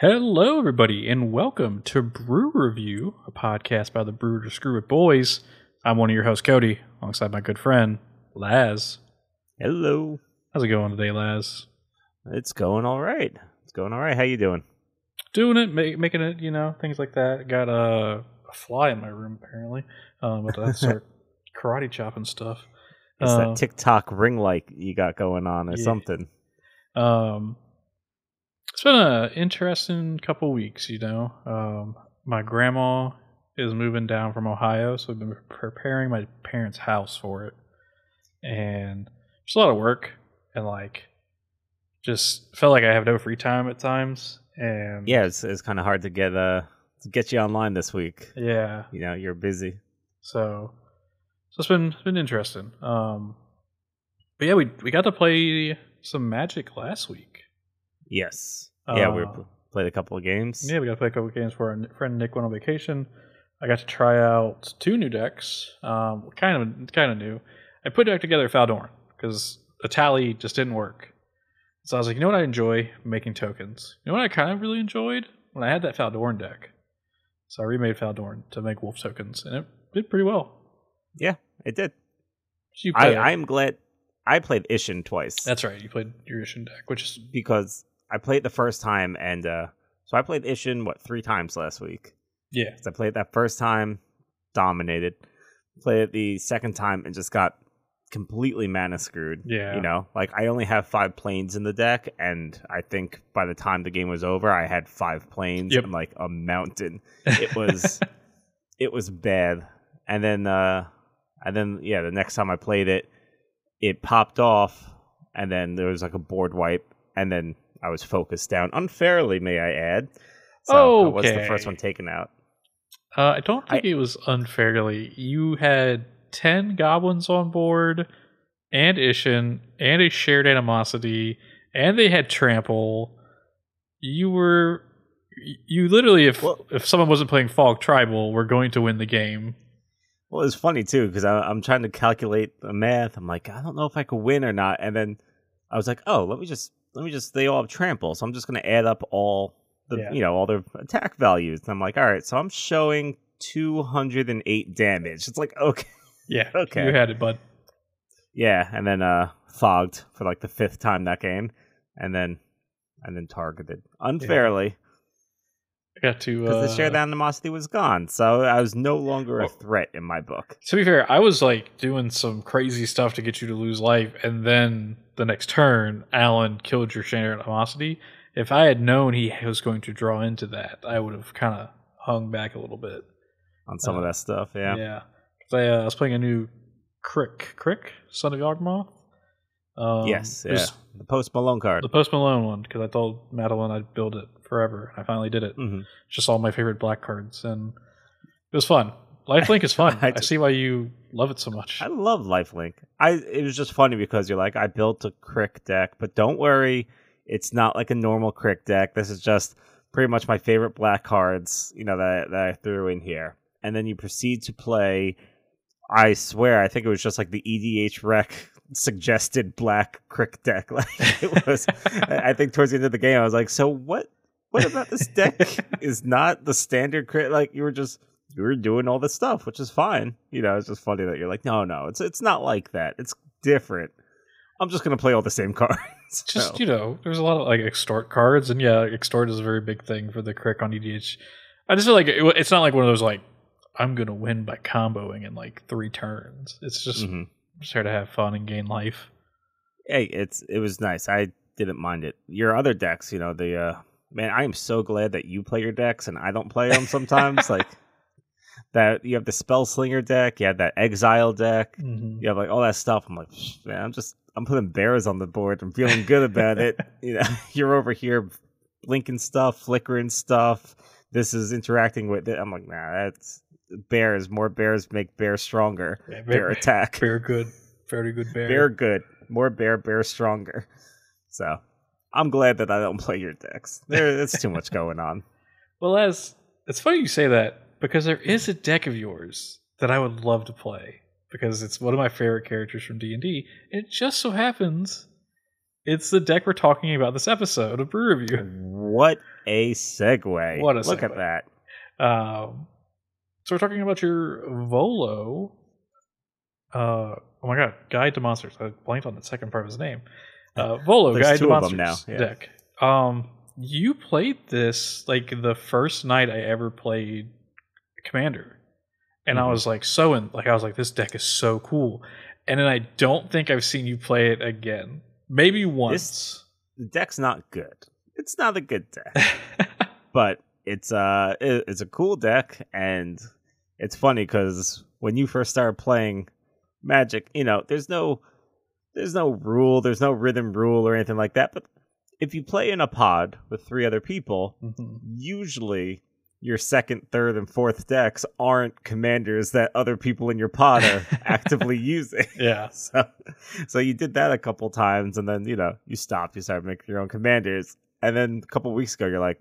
Hello, everybody, and welcome to Brew Review, a podcast by the Brew to Screw It Boys. I'm one of your hosts, Cody, alongside my good friend, Lazz. Hello. How's it going today, Lazz? It's going all right. It's going all right. How you doing? Doing it, ma- making it, you know, things like that. Got a, a fly in my room, apparently, um, but that's start karate chopping stuff. It's Uh, that TikTok ring light you got going on or yeah. something. Um, it's been an interesting couple weeks, you know. Um, my grandma is moving down from Ohio, so I've been preparing my parents' house for it, and it's a lot of work, and like, just felt like I have no free time at times, and Yeah, it's, it's kind of hard to get uh to get you online this week. yeah. You know, you're busy. So, so it's been it's been interesting. Um, but yeah, we we got to play some Magic last week. Yes. yeah, we Uh, played a couple of games. Yeah, we got to play a couple of games for our friend Nick went on vacation. I got to try out two new decks. Um, kind of kind of new. I put a deck together Faldorn because a tally just didn't work. So I was like, you know what I enjoy making tokens. You know what I kind of really enjoyed when I had that Faldorn deck. So I remade Faldorn to make wolf tokens, and it did pretty well. Yeah, it did. You I I'm glad I played Isshin twice That's right. You played your Isshin deck, which is because I played the first time and uh so I played Isshin what three times last week. yeah, 'Cause I played that first time, dominated. Played it the second time and just got completely mana screwed. Yeah. You know, like I only have five planes in the deck, and I think by the time the game was over, I had five planes Yep. and like a mountain. It was, it was bad. And then, uh, and then, yeah, the next time I played it, it popped off, and then there was like a board wipe, and then I was focused down unfairly, may I add. So I was the first one taken out. Uh, I don't think it was unfairly. You had ten goblins on board, and Isshin, and a shared animosity, and they had trample. You were, you literally, if Well- if someone wasn't playing Fog Tribal, were going to win the game. Well, it's funny too because I'm trying to calculate the math. I'm like, I don't know if I could win or not. And then I was like, oh, let me just let me just they all have trample, so I'm just going to add up all the Yeah. you know all their attack values. And I'm like, all right, so I'm showing 208 damage. It's like okay, Yeah, Okay. you had it, bud. yeah. And then uh fogged for like the fifth time that game, and then and then targeted unfairly I got to because uh, the shared animosity was gone. So I was no longer a threat in my book. To be fair, I was like doing some crazy stuff to get you to lose life, and then the next turn, Alan killed your shared animosity. If I had known he was going to draw into that, I would have kind of hung back a little bit. On some of Uh, that stuff, yeah. yeah. I, uh, I was playing a new K'rrik, K'rrik, Son of Yawgmoth. Um, yes, yeah. The Post Malone card. the Post Malone one because I told Madeline I'd build it forever, and I finally did it. hmm Just all my favorite black cards, and it was fun. Lifelink is fun. I I, see why you love it so much. I love Lifelink. I it was just funny because you're like, I built a K'rrik deck, but don't worry, it's not like a normal K'rrik deck. This is just pretty much my favorite black cards, you know, that that I threw in here. And then you proceed to play. I swear, I think it was just like the EDHREC suggested black K'rrik deck. Like it was. I think towards the end of the game, I was like, so what? What about this deck is not the standard K'rrik? Like you were just you were doing all this stuff, which is fine. You know, it's just funny that you're like, no, no, it's it's not like that. It's different. I'm just gonna play all the same cards. just So, you know, there's a lot of like extort cards, and yeah, extort is a very big thing for the K'rrik on EDH. I just feel like it, it's not like one of those like I'm gonna win by comboing in like three turns. It's just mhm. Just here to have fun and gain life. hey, it's it was nice. I didn't mind it. Your other decks, you know, the uh man, I am so glad that you play your decks and I don't play them sometimes. like that, you have the Spell Slinger deck, you have that Exile deck, Mm-hmm. you have like all that stuff. I'm like, "Psh, man, I'm just I'm putting bears on the board. I'm feeling good about it. You know, you're over here blinking stuff, flickering stuff. This is interacting with it. I'm like, nah, that's bears. More bears make bears stronger. Yeah, Bear bear, attack. bear good, very good bear. Bear good. More bear, bear stronger. So I'm glad that I don't play your decks. There, that's too much going on. Well, as it's funny you say that because there is a deck of yours that I would love to play because it's one of my favorite characters from D and D. It just so happens It's the deck we're talking about this episode of Brew Review. What a segue! What a look segue. at that. Um, so we're talking about your Volo. Uh, oh my god, Guide to Monsters. I blanked on the second part of his name. Uh, Volo Guide to Monsters now, yeah. deck. Um, you played this like the first night I ever played Commander, and I Mhm. was like so in like I was like this deck is so cool, and then I don't think I've seen you play it again. Maybe once. The deck's not good. It's not a good deck. but it's uh it, it's a cool deck and it's funny because when you first start playing magic you know there's no there's no rule there's no rhythm rule or anything like that but if you play in a pod with three other people Mhm. usually your second third and fourth decks aren't commanders that other people in your pod are actively using Yeah. so so you did that a couple times and then you know you stopped you started making your own commanders and then a couple weeks ago you're like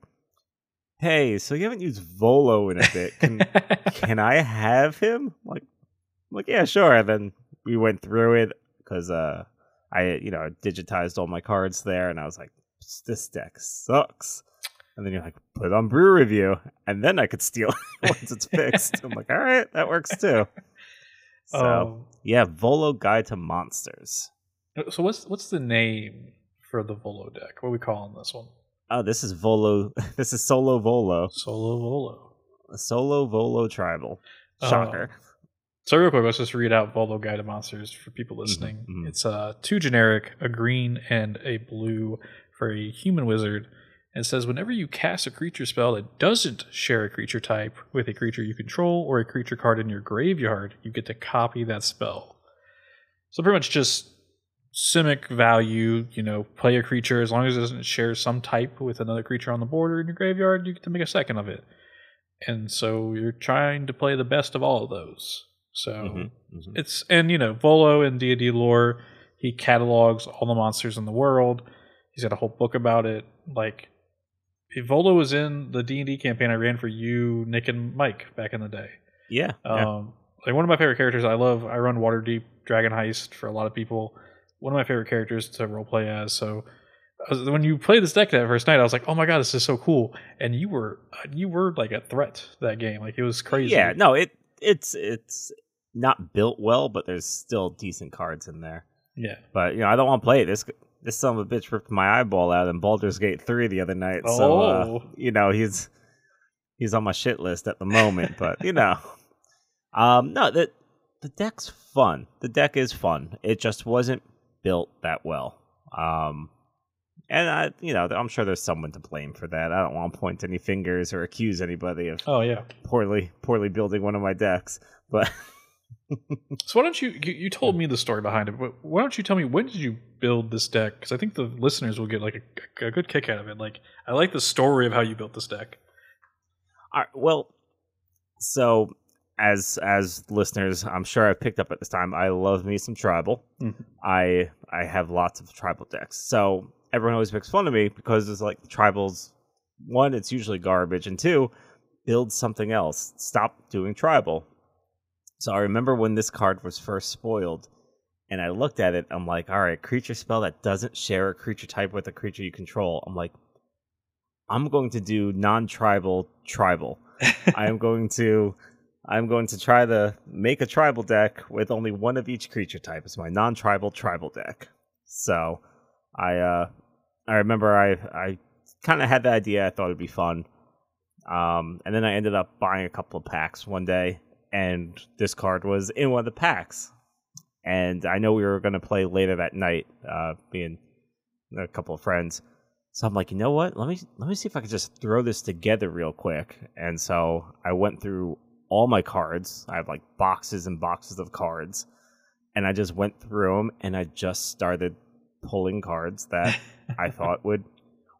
hey so you haven't used volo in a bit. Can can i have him? Like I'm like yeah sure. And then we went through it because uh i you know digitized all my cards there and i was like this deck sucks. And then you're like put it on brew review. And then i could steal it once it's fixed. I'm like all right that works too. So Um, yeah, Volo Guide to Monsters. so what's what's the name for the Volo deck? What are we calling this one? Oh, this is Volo. This is Solo Volo. Solo Volo. Solo Volo Tribal. Oh. Shocker. So real quick, let's just read out Volo Guide to Monsters for people listening. mhm. It's uh, two generic, a green and a blue for a human wizard. And it says whenever you cast a creature spell that doesn't share a creature type with a creature you control or a creature card in your graveyard, you get to copy that spell. So pretty much just simic value, you know, play a creature as long as it doesn't share some type with another creature on the board or in your graveyard, you get to make a second of it. And so you're trying to play the best of all of those. So Mhm, mhm. it's and you know Volo in D and D lore, he catalogs all the monsters in the world. He's got a whole book about it. Like if Volo was in the D and D campaign I ran for you, Nick and Mike back in the day. Yeah. yeah. Um, like one of my favorite characters. I love. I run Waterdeep Dragon Heist for a lot of people. One of my favorite characters to roleplay as. So was- when you played this deck that first night, I was like, "Oh my god, this is so cool!" And you were you were like a threat that game. Like it was crazy. Yeah, no, it it's it's not built well, but there's still decent cards in there. yeah. But you know, I don't want to play it. This this son of a bitch ripped my eyeball out in Baldur's Gate three the other night. So uh, Oh. you know he's he's on my shit list at the moment. but you know, um, no, the the deck's fun. The deck is fun. It just wasn't built that well. Um, and I, you know, I'm sure there's someone to blame for that. I don't want to point any fingers or accuse anybody of Oh yeah. poorly poorly building one of my decks. But So why don't you, you you told me the story behind it, but why don't you tell me when did you build this deck? Because I think the listeners will get like a, a good kick out of it. Like I like the story of how you built this deck. All right, well, so as as listeners, I'm sure I've picked up at this time. I love me some tribal. Mhm. I I have lots of tribal decks. So everyone always makes fun of me because it's like tribals. One, it's usually garbage, and two, build something else. Stop doing tribal. So I remember when this card was first spoiled, and I looked at it. I'm like, all right, creature spell that doesn't share a creature type with a creature you control. I'm like, I'm going to do non-tribal tribal. I am going to I'm going to try to make a tribal deck with only one of each creature type. It's my non-tribal tribal deck. So I uh I remember I I kind of had the idea. I thought it'd be fun. Um, and then I ended up buying a couple of packs one day, and this card was in one of the packs. And I know we were going to play later that night, uh, being a couple of friends. So I'm like, you know what? Let me let me see if I can just throw this together real quick. And so I went through all my cards. I have like boxes and boxes of cards, and I just went through them and I just started pulling cards that I thought would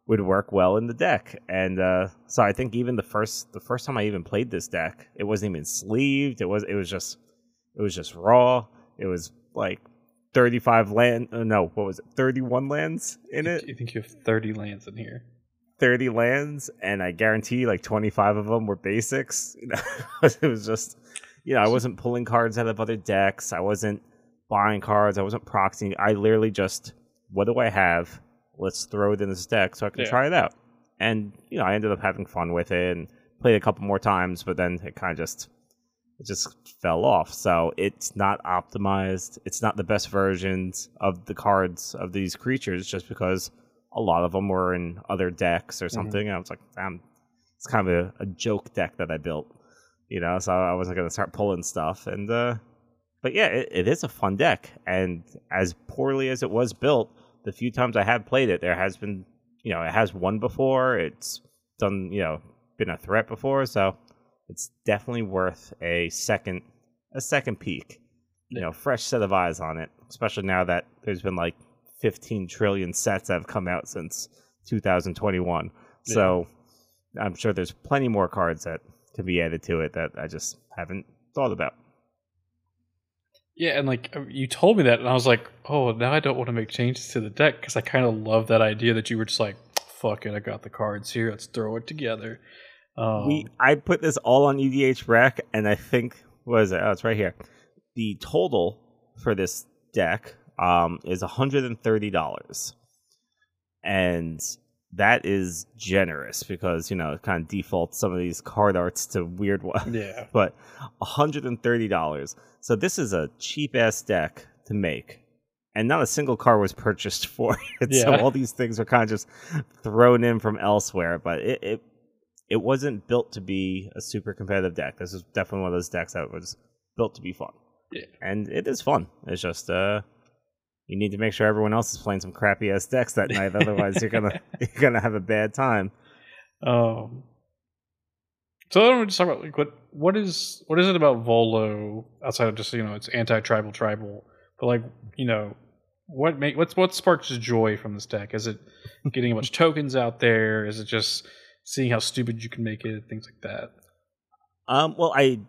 would work well in the deck. And uh, so I think even the first the first time I even played this deck, it wasn't even sleeved. It was it was just it was just raw. It was like 35 land uh, no, what was it? 31 lands in it. You think you have thirty lands in here? 30 lands and I guarantee like 25 of them were basics. You know, it was just you know, I wasn't pulling cards out of other decks. I wasn't buying cards. I wasn't proxying. I literally just what do I have? Let's throw it in this deck so I can Yeah. try it out. And you know, I ended up having fun with it and played a couple more times, but then it kind of just it just fell off. So it's not optimized. It's not the best versions of the cards of these creatures just because a lot of them were in other decks or something. And I was like, damn, it's kind of a, a joke deck that I built, you know. So I wasn't gonna start pulling stuff. And uh, but yeah, it, it is a fun deck. And as poorly as it was built, the few times I have played it, there has been, you know, it has won before. It's done, you know, been a threat before. So it's definitely worth a second a second peek. You know, fresh set of eyes on it, especially now that there's been like 15 trillion sets that have come out since 2021. So I'm sure there's plenty more cards that could be added to it that I just haven't thought about. Yeah, and like uh, you told me that, and I was like, oh, now I don't want to make changes to the deck because I kind of love that idea that you were just like, fuck it, I got the cards here, let's throw it together. Um, we I put this all on EDHREC, and I think what is it? Oh, it's right here. The total for this deck um, is hundred and thirty dollars, and that is generous because you know it kind of defaults some of these card arts to weird ones. yeah, but hundred and thirty dollars. So this is a cheap ass deck to make. And not a single car was purchased for it. So all these things are kind of just thrown in from elsewhere. But it, it it wasn't built to be a super competitive deck. This is definitely one of those decks that was built to be fun. Yeah. And it is fun. It's just uh you need to make sure everyone else is playing some crappy ass decks that night, otherwise you're gonna you're gonna have a bad time. Um, so I don't just talk about like what what is what is it about Volo outside of just you know it's anti tribal tribal, but like you know what make what's what sparks joy from this deck? Is it getting a bunch of tokens out there? Is it just seeing how stupid you can make it? Things like that. Um, well, I,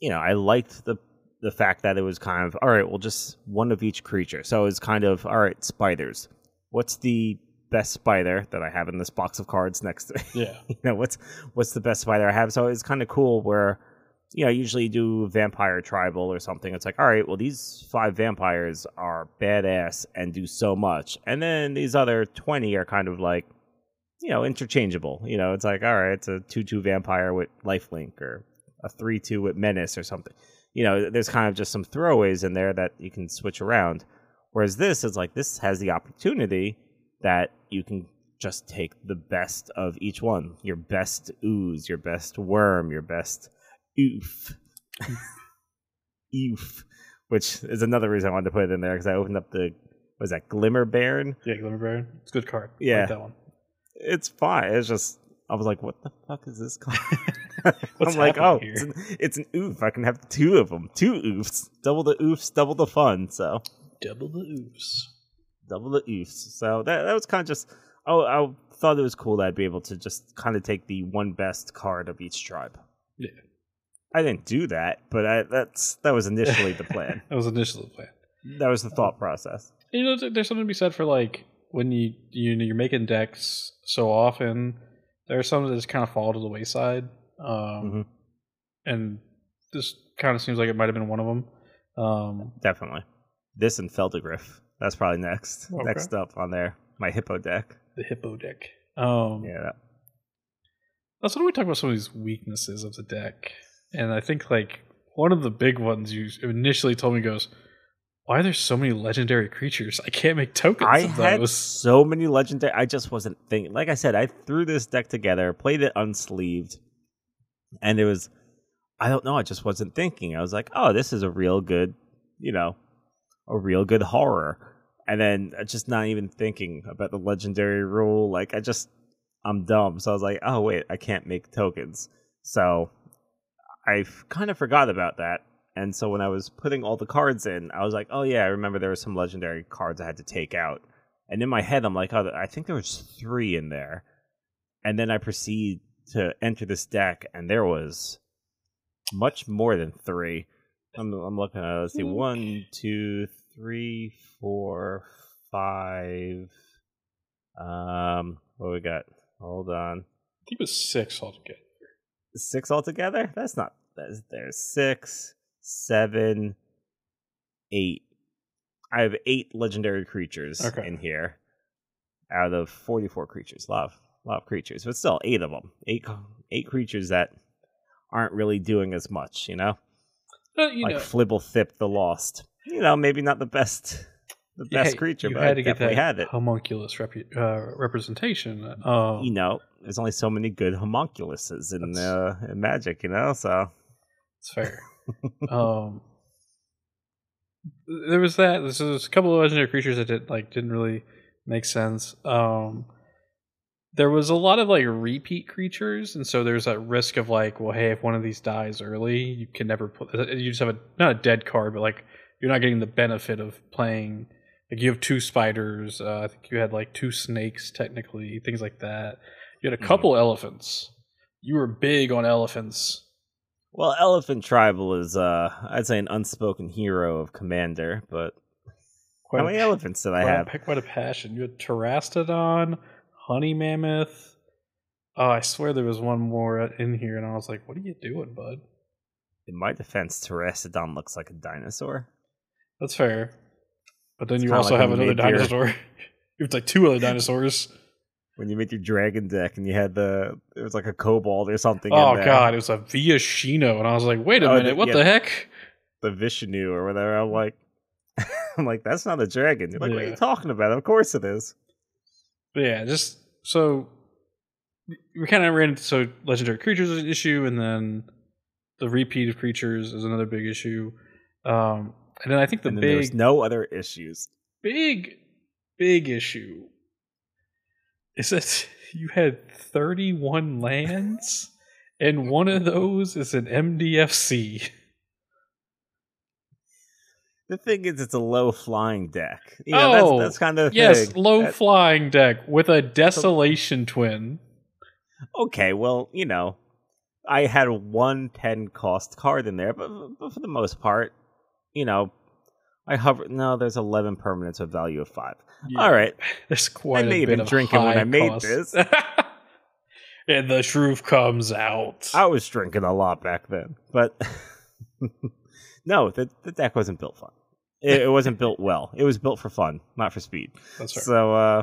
you know, I liked the the fact that it was kind of all right. Well, just one of each creature. So it's kind of all right. Spiders. What's the best spider that I have in this box of cards next to? Yeah, you know, what's what's the best spider I have? So it's kind of cool where. You know, usually do vampire tribal or something. It's like, all right, well, these five vampires are badass and do so much, and then these other twenty are kind of like, you know, interchangeable. You know, it's like, all right, it's a two-two vampire with lifelink, or a three-two with menace, or something. You know, there's kind of just some throwaways in there that you can switch around. Whereas this is like this has the opportunity that you can just take the best of each one. Your best ooze, your best worm, your best ouphe. oof. Which is another reason I wanted to put it in there because I opened up the was that Glimmer Bairn? yeah, Glimmer Bairn. It's a good card. Yeah. like that one. It's fine. It's just I was like, what the fuck is this called? I'm like, oh, it's an, it's an ouphe. I can have two of them, two ouphes, double the oofs, double the fun. So Double the oofs, double the oofs. So that that was kind of just. Oh, I thought it was cool that I'd be able to just kind of take the one best card of each tribe. Yeah. I didn't do that, but I, that's that was initially the plan. That was initially the plan. That was the thought process. You know, there's something to be said for like when you you know you're making decks so often. There are some that just kind of fall to the wayside, um, Mhm. and this kind of seems like it might have been one of them. Um, Definitely. This and Phelddagrif. That's probably next. Okay. Next up on there. My hippo deck. the hippo deck. Um, Yeah. that- That's when we talk about some of these weaknesses of the deck, and I think like one of the big ones you initially told me goes, "Why are there so many legendary creatures? I can't make tokens I of had those." so many legendary. I just wasn't thinking. Like I said, I threw this deck together, played it unsleeved, and it was. I don't know. I just wasn't thinking. I was like, "Oh, this is a real good, you know, a real good horror," and then uh, just not even thinking about the legendary rule. Like I just, I'm dumb. So I was like, "Oh wait, I can't make tokens." So I kind of forgot about that. And so when I was putting all the cards in, I was like, "Oh yeah, I remember there were some legendary cards I had to take out." And in my head, I'm like, "Oh, I think there was three in there." And then I proceed to enter this deck, and there was much more than three. I'm, I'm looking at. Let's see, one, two, three, four, five. Um, what we got? Hold on, I think it was six altogether. six altogether. That's not. That's, there's six, seven, eight. I have eight legendary creatures Okay. in here out of 44 creatures. A lot of, a lot of creatures, but still eight of them. Eight eight creatures that aren't really doing as much, you know? You like know, Fblthp the Lost. You know, maybe not the best the you best creature, but had I to get definitely that had it. homunculus repu- uh, representation. Um, You know, there's only so many good homunculuses in, uh, in Magic, you know? So, It's fair. Um, there was that. This was a couple of legendary creatures that did like didn't really make sense. Um, there was a lot of like repeat creatures, and so there's that risk of like, well, hey, if one of these dies early, you can never put. You just have a not a dead card, but like you're not getting the benefit of playing. Like you have two spiders. Uh, I think you had like two snakes, technically, things like that. You had a Mhm. couple elephants. You were big on elephants. Well, Elephant Tribal is, uh, I'd say, an unspoken hero of Commander, but Quite how a many elephants did I have? A, quite a passion. You had Terastodon, Honey Mammoth. Oh, I swear there was one more in here, and I was like, "What are you doing, bud?" In my defense, Terastodon looks like a dinosaur. That's fair. But then It's you also like have another dinosaur. you have like two other dinosaurs. When you made your dragon deck and you had the, it was like a kobold or something. oh in there. god, it was a Viashino, and I was like, "Wait a Oh, minute, the- what yeah. the heck?" the Vishnu or whatever. I'm like, I'm like, that's not a dragon. You're like, what are you talking about? Of course it is. But yeah, just so we kind of ran into so legendary creatures is an issue, and then the repeat of creatures is another big issue. Um, and then I think the and then there was no other issues. big, big issue is that you had 31 lands, and one of those is an MDFC. The thing is, it's a low flying deck. You know, that's, Oh, that's kind of the Yes, thing. low That- flying deck with a Desolation Twin. okay, well, you know, I had one 10 cost card in there, but, but for the most part, you know, I hover. No, there's 11 permanents with value of 5. All right. There's quite may a have bit been of drinking when I made cost. this. and the truth comes out. I was drinking a lot back then, but no, the, the deck wasn't built fun. It, it wasn't built well. It was built for fun, not for speed. That's right. So, uh,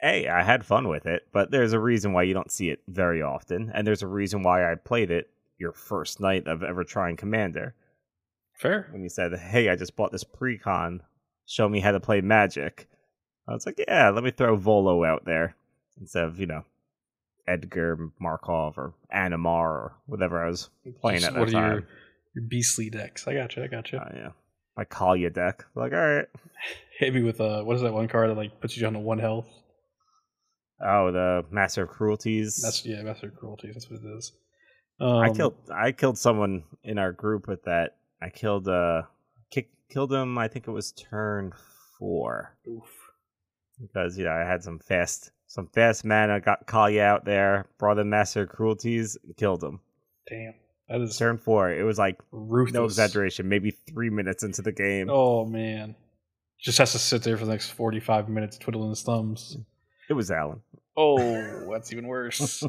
hey, I had fun with it, but there's a reason why you don't see it very often, and there's a reason why I played it your first night of ever trying Commander. Fair. When you said, "Hey, I just bought this precon, show me how to play Magic," I was like, "Yeah, let me throw Volo out there instead of you know Edgar Markov or Animar or whatever I was playing Just at that what are time." your, your beastly decks? I got you. I got you. Uh, yeah, my Kaalia deck. Like, all right. Hit me with uh, what is that one card that like puts you down to one health? Oh, the Master of Cruelties. That's yeah, Master of Cruelties. That's what it is. Um, I killed I killed someone in our group with that. I killed uh kick, killed him. I think it was turn four Oof. Because you know I had some fast some fast mana. Got Kaalia out there, brought in Master of Cruelties, and killed him. Damn, that is Turn four. It was like ruthless. no exaggeration, maybe three minutes into the game. Oh man, just has to sit there for the next forty-five minutes twiddling his thumbs. It was Alan. Oh, that's even worse.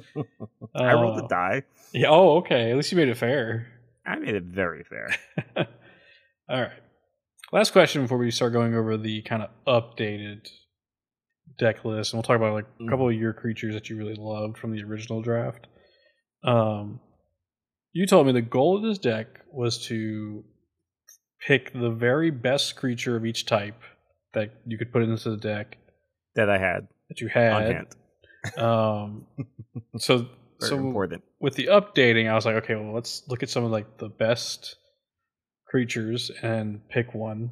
I rolled Uh, the die. Yeah. Oh, okay. At least you made it fair. I made it very fair. All right. Last question before we start going over the kind of updated deck list, and we'll talk about like a couple of your creatures that you really loved from the original draft. Um, you told me the goal of this deck was to pick the very best creature of each type that you could put into the deck That I had that you on had. hand. Um, so Very so important. with the updating, I was like, okay, well, let's look at some of like the best creatures and pick one.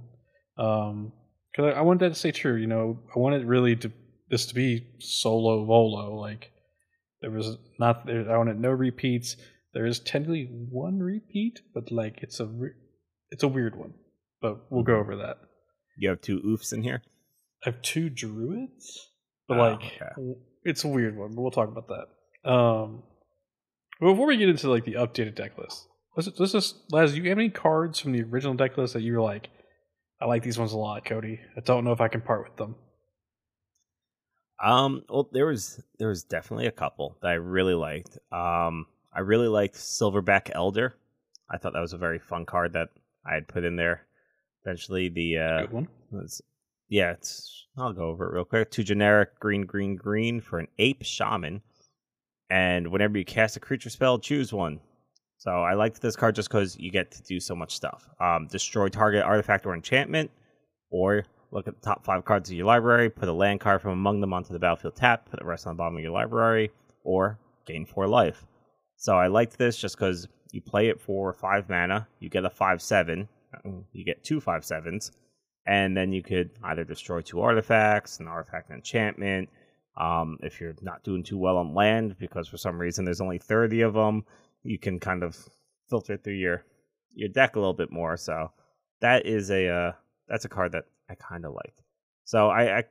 Um, because I, I wanted that to stay true. You know, I wanted really to this to be solo volo. Like there was not there. I wanted no repeats. There is technically one repeat, but like it's a re- it's a weird one. But we'll go over that. You have two ouphes in here. I have two druids, but Oh, like okay. it's a weird one. But we'll talk about that. Um, but before we get into like the updated deck list, let's let's just Lazz, you have any cards from the original deck list that you were like, I like these ones a lot, Cody. I don't know if I can part with them. Um, well, there was there was definitely a couple that I really liked. Um, I really liked Silverback Elder. I thought that was a very fun card that I had put in there. Eventually, the uh, Good one. Let's, yeah, it's. I'll go over it real quick. Two generic green, green, green for an ape shaman, and whenever you cast a creature spell, choose one. So I liked this card just because you get to do so much stuff. Um, destroy target artifact or enchantment, or look at the top five cards of your library, put a land card from among them onto the battlefield tap, put the rest on the bottom of your library, or gain four life. So I liked this just because you play it for five mana, you get a five seven, you get two five sevens, and then you could either destroy two artifacts, an artifact enchantment. Um, if you're not doing too well on land because for some reason there's only 30 of them, you can kind of filter through your your deck a little bit more. So that is a uh, that's a card that I kind of liked. So I, I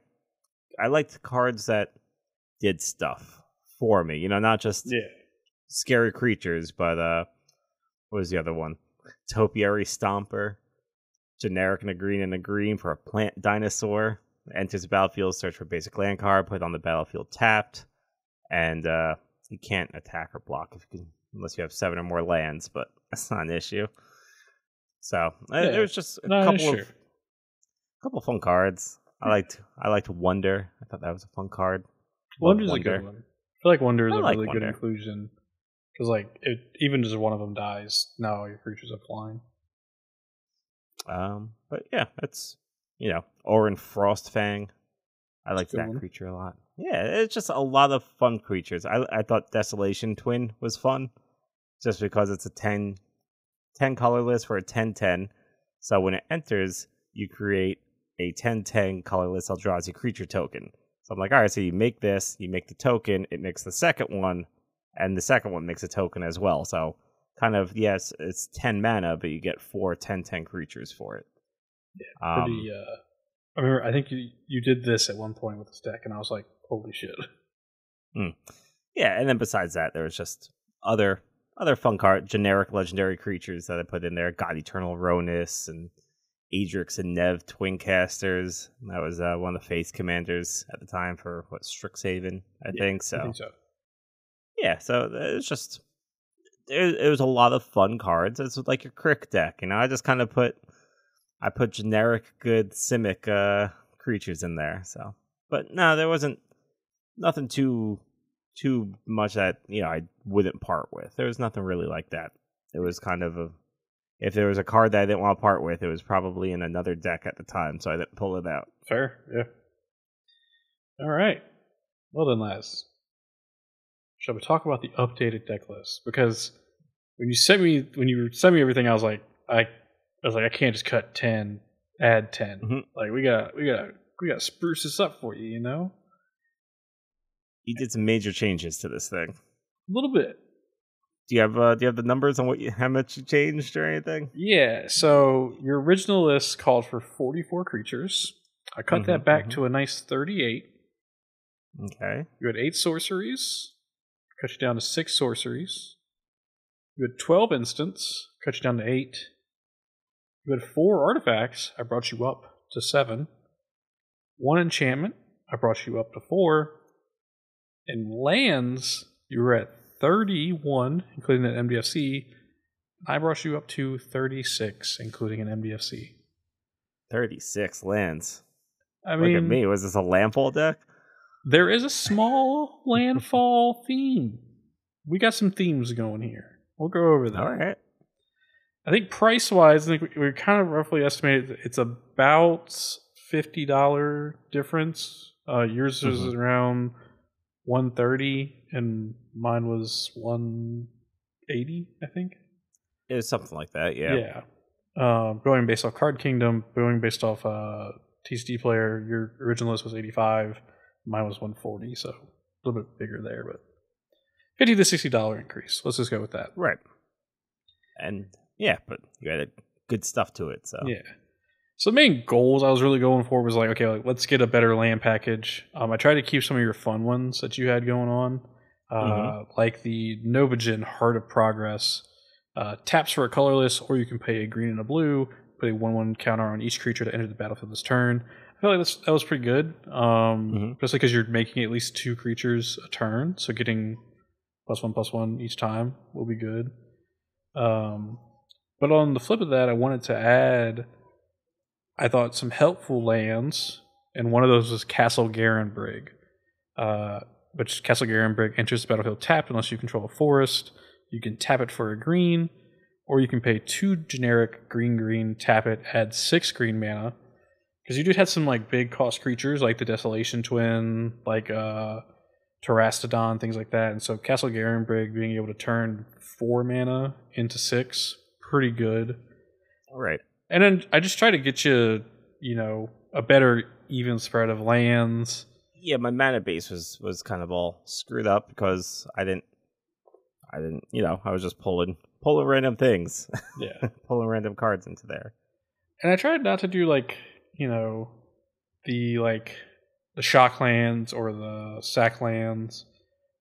I liked cards that did stuff for me. You know, not just Yeah. scary creatures, but uh, what was the other one? Topiary Stomper, generic and a green and a green for a plant dinosaur. Enters the battlefield, search for basic land card, put it on the battlefield tapped, and uh, you can't attack or block if you can, unless you have seven or more lands. But that's not an issue. So uh, Yeah, there was just a couple of couple fun cards. I liked I liked Wonder. I thought that was a fun card. Wonder's a good one. I feel like Wonder is I a like really good inclusion because, like, it, even just one of them dies, now your creatures are flying. Um, but yeah, that's you know, Orin Frostfang. I like that one. creature a lot. Yeah, it's just a lot of fun creatures. I I thought Desolation Twin was fun, just because it's a 10, 10 colorless for a 10-10. So when it enters, you create a 10-10 colorless Eldrazi creature token. So I'm like, all right, so you make this, you make the token, it makes the second one, and the second one makes a token as well. So kind of yes, it's ten mana, but you get four 10-10 creatures for it. Yeah, Pretty. uh, I remember. I think you you did this at one point with this deck, and I was like, "Holy shit!" yeah, and then besides that, there was just other other fun card, generic legendary creatures that I put in there. God Eternal Rhonas and Adrix and Nev Twin Casters. That was uh, one of the face commanders at the time for what Strixhaven, I Yeah, think. So I think so. yeah, so it was just it, it was a lot of fun cards. It's like your K'rrik deck, you know. I just kind of put I put generic good Simic uh, creatures in there. So, but no, there wasn't nothing too too much that you know I wouldn't part with. There was nothing really like that. It was kind of a if there was a card that I didn't want to part with, it was probably in another deck at the time, so I didn't pull it out. Fair, yeah. All right. Well done, lads. Shall we talk about the updated deck list? Because when you sent me when you sent me everything, I was like, I, I was like, I can't just cut ten, add 10 Mhm. Like we got we got we got spruce this up for you, you know, You did some major changes to this thing. a little bit. Do you have uh, do you have the numbers on what you, how much you changed or anything? Yeah. So your original list called for forty four creatures. I cut that Mhm, back mhm. to a nice thirty eight. Okay. You had eight sorceries, cut you down to six sorceries. You had 12 instants, cut you down to eight. You had four artifacts, I brought you up to seven. One enchantment, I brought you up to four. And lands, you were at 31, including an MDFC. I brought you up to 36, including an MDFC. Thirty six lands. I Look at me. Was this a landfall deck? There is a small landfall theme. We got some themes going here. We'll go over that. All right. I think price wise, I think we, we kind of roughly estimated it's about fifty dollar difference. Uh, yours was Mhm. around one thirty, and mine was one eighty. I think. It was something like that. Yeah. Yeah. Um, going based off Card Kingdom, going based off uh, TCGplayer, your original list was 85. Mine was 140, so a little bit bigger there, but 50 to 60 dollar increase. Let's just go with that. Right. And yeah, but you added good stuff to it. So Yeah. So the main goals I was really going for was like, okay, like, let's get a better land package. Um, I tried to keep some of your fun ones that you had going on, uh, Mhm. like the Novijen Heart of Progress. Uh, taps for a colorless, or you can pay a green and a blue, put a one-one counter on each creature to enter the battlefield this turn. I feel like that's, that was pretty good, um, Mhm. especially because you're making at least two creatures a turn, so getting plus one plus one each time will be good. Um, but on the flip of that, I wanted to add I thought some helpful lands, and one of those was Castle Garenbrig, uh, which Castle Garenbrig enters the battlefield tapped unless you control a forest. You can tap it for a green, or you can pay two generic green green, tap it, add six green mana. Because you did have some like big cost creatures like the Desolation Twin, like uh Terastodon, things like that. And so Castle Garenbrig being able to turn four mana into six, pretty good. All right. And then I just try to get you, you know, a better even spread of lands. Yeah, my mana base was was kind of all screwed up because I didn't, I didn't, you know, I was just pulling pulling random things, Yeah. pulling random cards into there. and I tried not to do like, you know, the like the shock lands or the sack lands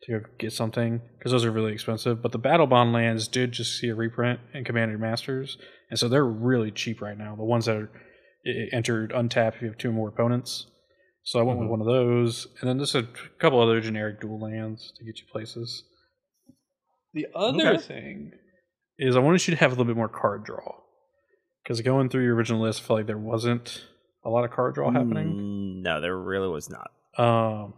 to go get something because those are really expensive. But the battle bond lands did just see a reprint in Commander Masters, and so they're really cheap right now. The ones that are entered untapped if you have two more opponents. So I went Mhm. with one of those, and then just a couple other generic dual lands to get you places. The other Okay. thing is I wanted you to have a little bit more card draw because going through your original list, I felt like there wasn't a lot of card draw happening. Mm, No, there really was not. Um,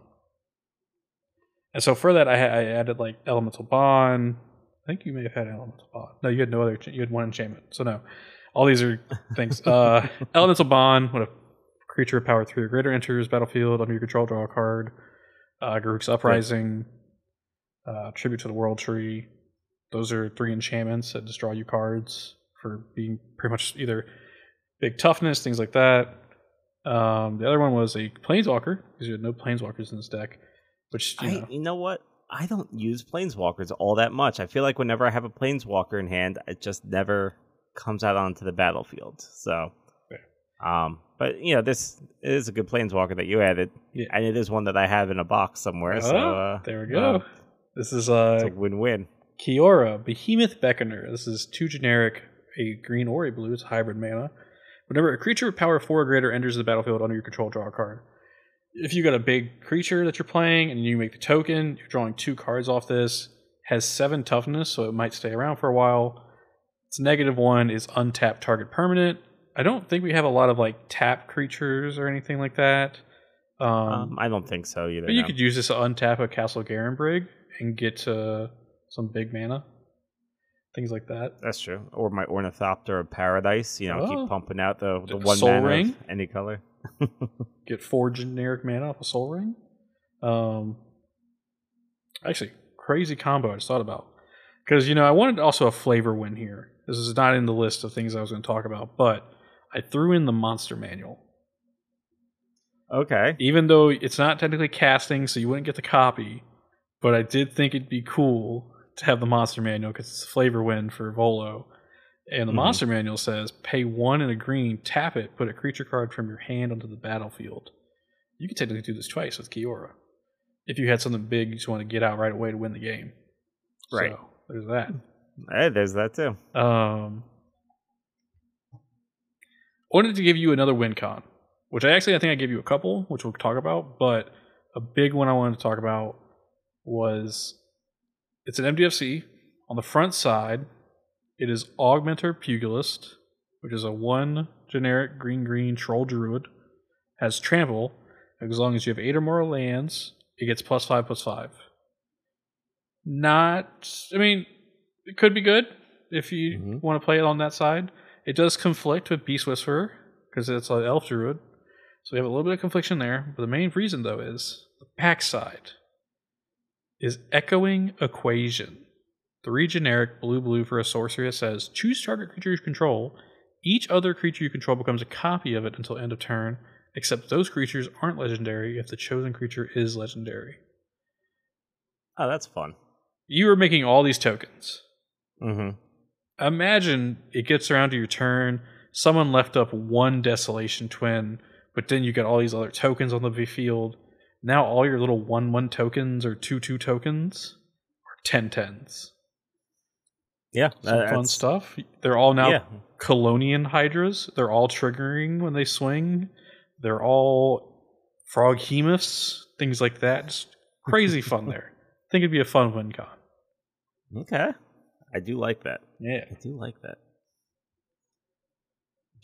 and so for that, I, I added like elemental bond. I think you may have had elemental bond. No, you had no other. You had one enchantment. So no, all these are things. Uh, elemental bond. When a creature of power three or greater enters battlefield under your control, draw a card. Uh, Garruk's uprising. Uh, tribute to the world tree. Those are three enchantments that just draw you cards for being pretty much either big toughness, things like that. Um, the other one was a planeswalker because you had no planeswalkers in this deck, which you I, know, you know what? I don't use planeswalkers all that much. I feel like whenever I have a planeswalker in hand, it just never comes out onto the battlefield. So, um, but you know, this is a good planeswalker that you added, Yeah. and it is one that I have in a box somewhere. so Oh, uh, there we go. uh, this is uh, a win-win. Kiora, Behemoth Beckoner. This is two generic, a green or a blue. It's hybrid mana. Whenever a creature with power four or greater enters the battlefield under your control, draw a card. If you got a big creature that you're playing and you make the token, you're drawing two cards off this. Has seven toughness, so it might stay around for a while. Its negative one is untap target permanent. I don't think we have a lot of like tap creatures or anything like that. Um, Um, I don't think so either. but you no. could use this to untap a Castle Garenbrig and get uh, some big mana. Things like that. That's true. Or my Ornithopter of Paradise. You know, Oh. keep pumping out the the one Soul mana Ring? any color. Get four generic mana off a Sol Ring. Um, actually, crazy combo I just thought about. Because, you know, I wanted also a flavor win here. This is not in the list of things I was going to talk about, but I threw in the Monster Manual. Okay. even though it's not technically casting, so you wouldn't get the copy. But I did think it'd be cool to have the monster manual because it's a flavor win for Volo. And the Mhm. monster manual says pay one and a green, tap it, put a creature card from your hand onto the battlefield. You could technically do this twice with Kiora. If you had something big you just want to get out right away to win the game. Right. So there's that. Hey, there's that too. Um, wanted to give you another win con, which I actually I think I gave you a couple, which we'll talk about. But a big one I wanted to talk about was it's an MDFC on the front side. It is Augmenter Pugilist, which is a one generic green green troll druid. Has trample. As long as you have eight or more lands, it gets plus five plus five. Not, I mean, it could be good if you Mhm. want to play it on that side. It does conflict with Beast Whisperer because it's an elf druid. So we have a little bit of confliction there. But the main reason, though, is the pack side is Echoing Equation. Three generic blue blue for a sorcery that says choose target creature you control. Each other creature you control becomes a copy of it until end of turn, except those creatures aren't legendary if the chosen creature is legendary. Oh, that's fun. You are making all these tokens. Mm-hmm. imagine it gets around to your turn. Someone left up one desolation twin, but then you got all these other tokens on the field. Now all your little one one tokens or two two tokens are ten tens. Yeah, Some fun stuff. They're all now Yeah, Colonian Hydras. They're all triggering when they swing. They're all Froghemoths, things like that. Just crazy fun there. I think it'd be a fun win con. okay. I do like that. Yeah. I do like that.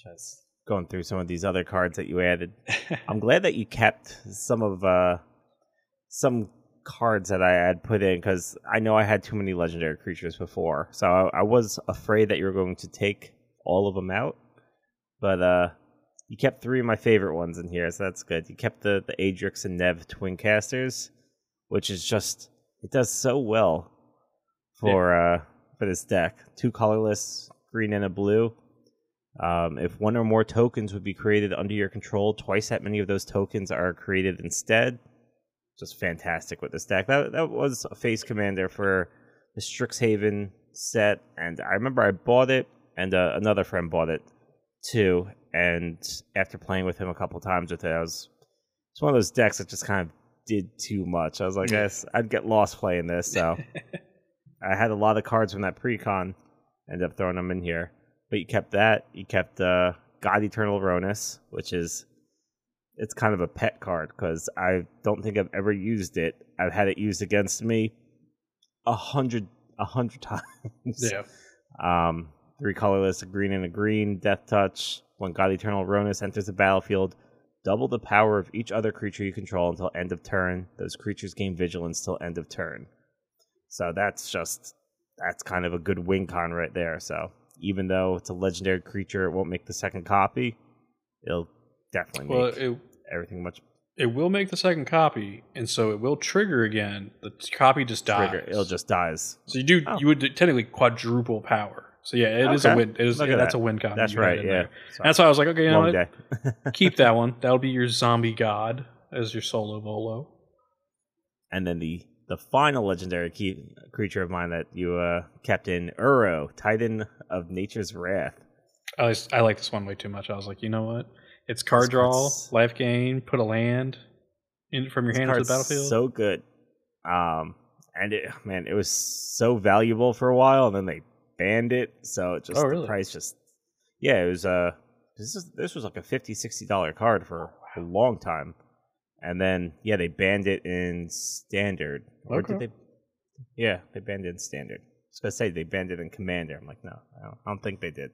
Just going through some of these other cards that you added. I'm glad that you kept some of uh, some cards that I had put in because I know I had too many legendary creatures before, so I, I, was afraid that you were going to take all of them out. But uh, you kept three of my favorite ones in here, so that's good. You kept the the Adrix and Nev twin casters, which is just it does so well for yeah. uh for this deck. Two colorless, green and a blue. Um, if one or more tokens would be created under your control, twice that many of those tokens are created instead just fantastic with this deck. That that was a face commander for the Strixhaven set, and I remember I bought it, and uh, another friend bought it too. And after playing with him a couple times with it, I was it's one of those decks that just kind of did too much. I was like, yes, I'd get lost playing this. So I had a lot of cards from that precon, ended up throwing them in here. But you kept that. You kept uh, God Eternal Rhonas, which is it's kind of a pet card because I don't think I've ever used it. I've had it used against me a hundred a hundred times. Yeah. Um, three colorless, a green and a green, death touch. When God Eternal Rhonas enters the battlefield, double the power of each other creature you control until end of turn. Those creatures gain vigilance till end of turn. So that's just that's kind of a good win con right there. So even though it's a legendary creature, it won't make the second copy. It'll definitely well, it, everything much. It will make the second copy, and so it will trigger again. The copy just dies. Trigger, it'll just dies. So you do oh. you would technically quadruple power. So yeah, it okay. is a win. It is yeah, that's that. a win copy. That's right. Yeah. That's why I was like, okay, you know what? keep that one. That'll be your zombie god as your solo volo. And then the the final legendary key, creature of mine that you uh, kept in Uro, Titan of Nature's Wrath. I, I like this one way too much. I was like, you know what? It's card draw, life gain, put a land in from your hand to the battlefield. So good. Um, and it, man, it was so valuable for a while, and then they banned it. So it just oh, really? the price just yeah, it was uh this is this was like a 50 60 dollar card for a long time. And then yeah, they banned it in standard. Or okay. did they Yeah, they banned it in standard. I was gonna say they banned it in commander. I'm like, no, I don't, I don't think they did.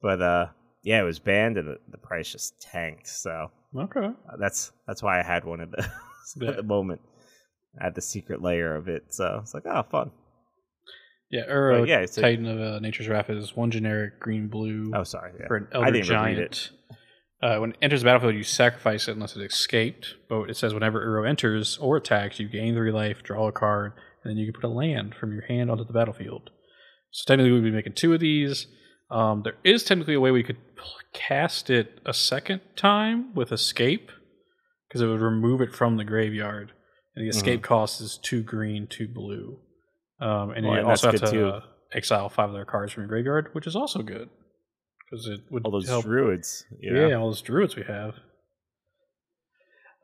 But uh yeah, it was banned and the, the price just tanked. So okay, uh, that's that's why I had one of the at the moment. I had the secret layer of it, so it's like, oh, fun. Yeah, Uro, yeah, Titan of uh, Nature's Wrath is one generic green blue. Oh, sorry, yeah. for an Elder Giant. Uh, when it enters the battlefield, you sacrifice it unless it escaped. But it says whenever Uro enters or attacks, you gain three life, draw a card, and then you can put a land from your hand onto the battlefield. So technically, we'd be making two of these. Um, there is technically a way we could cast it a second time with escape because it would remove it from the graveyard, and the escape mm-hmm. cost is two green, two blue, um, and well, you and also have to uh, exile five of their cards from your graveyard, which is also good because it would all those help. druids. Yeah. yeah, all those druids we have.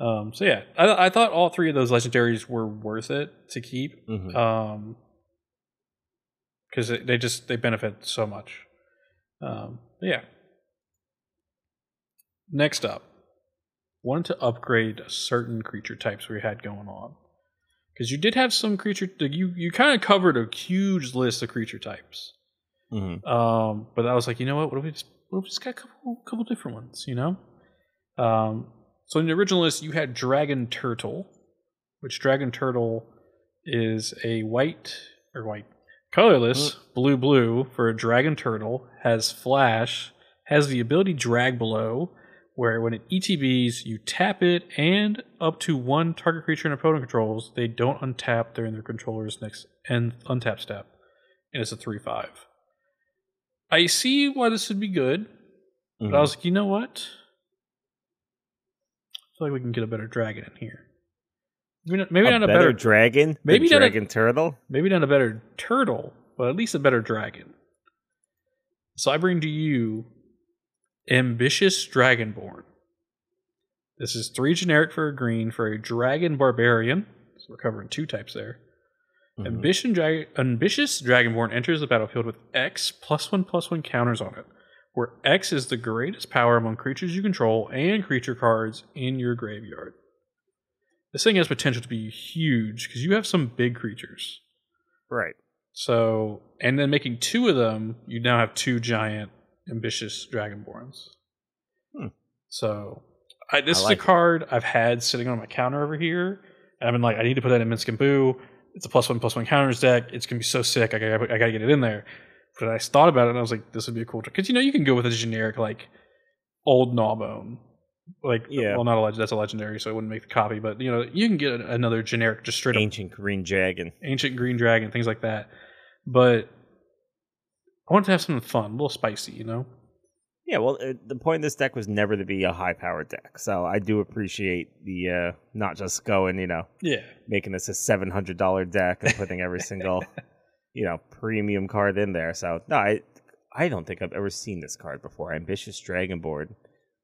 Um, so yeah, I, I, thought all three of those legendaries were worth it to keep. Mm-hmm. Um, because they just they benefit so much. Um, yeah. Next up, wanted to upgrade certain creature types we had going on because you did have some creature. You you kind of covered a huge list of creature types. Mm-hmm. Um, but I was like, you know what? What if we just what if we just got a couple couple different ones? You know. Um, so in the original list, you had Dragon Turtle, which Dragon Turtle is a white or white Colorless, blue blue for a dragon turtle, has flash, has the ability drag below, where when it ETBs, you tap it and up to one target creature and opponent controls, they don't untap during their controller's next end untap step. And it's a 3 5. I see why this would be good, mm-hmm. but I mm-hmm. was like, you know what? I feel like we can get a better dragon in here. Maybe not, maybe a not a better, better dragon. Maybe not a dragon a, turtle. Maybe not a better turtle, but at least a better dragon. So I bring to you ambitious dragonborn. This is three generic for a green for a dragon barbarian. So we're covering two types there. Mm-hmm. Ambition, dra- ambitious dragonborn enters the battlefield with X plus one plus one counters on it, where X is the greatest power among creatures you control and creature cards in your graveyard. This thing has potential to be huge because you have some big creatures. Right. So, and then making two of them, you now have two giant, ambitious dragonborns. Hmm. So I, this I is like a it. card I've had sitting on my counter over here, and I've been like, I need to put that in Minsc and Boo. It's a plus one plus one counters deck. It's gonna be so sick. I gotta, I gotta get it in there. But I thought about it and I was like, this would be a cool trick because you know you can go with a generic like old Gnawbone, like Yeah. well not a legend that's a legendary so it wouldn't make the copy, but you know you can get another generic just straight up Ancient Green Dragon. ancient green dragon things like that. But I wanted to have something fun, a little spicy, you know. Yeah, well, uh, the point of this deck was never to be a high powered deck. So I do appreciate the uh, not just going, you know, Yeah, making this a seven hundred dollar deck and putting every single, you know, premium card in there. So no, I I don't think I've ever seen this card before. Ambitious Dragonborn.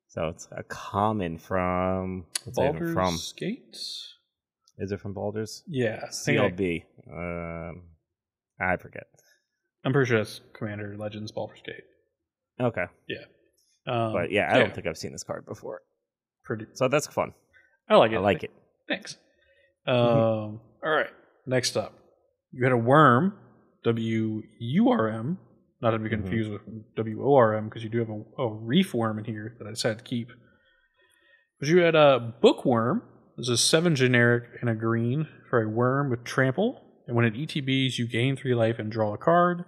So it's a common from what's it Baldur's from? Gates. Is it from Baldur's? Yeah, think I- CLB. Um, I forget. I'm pretty sure that's Commander Legends Baldur's Gate. Okay, Yeah. Um, but yeah, I don't think I've seen this card before. pretty. So that's fun. I like it. I like it. Thanks. Um, all right. Next up, you had a worm, W U R M, not to be Mhm. confused with W O R M, because you do have a, a reef worm in here that I decided to keep. But you had a bookworm. This is seven generic and a green for a worm with trample. And when it ETBs, you gain three life and draw a card.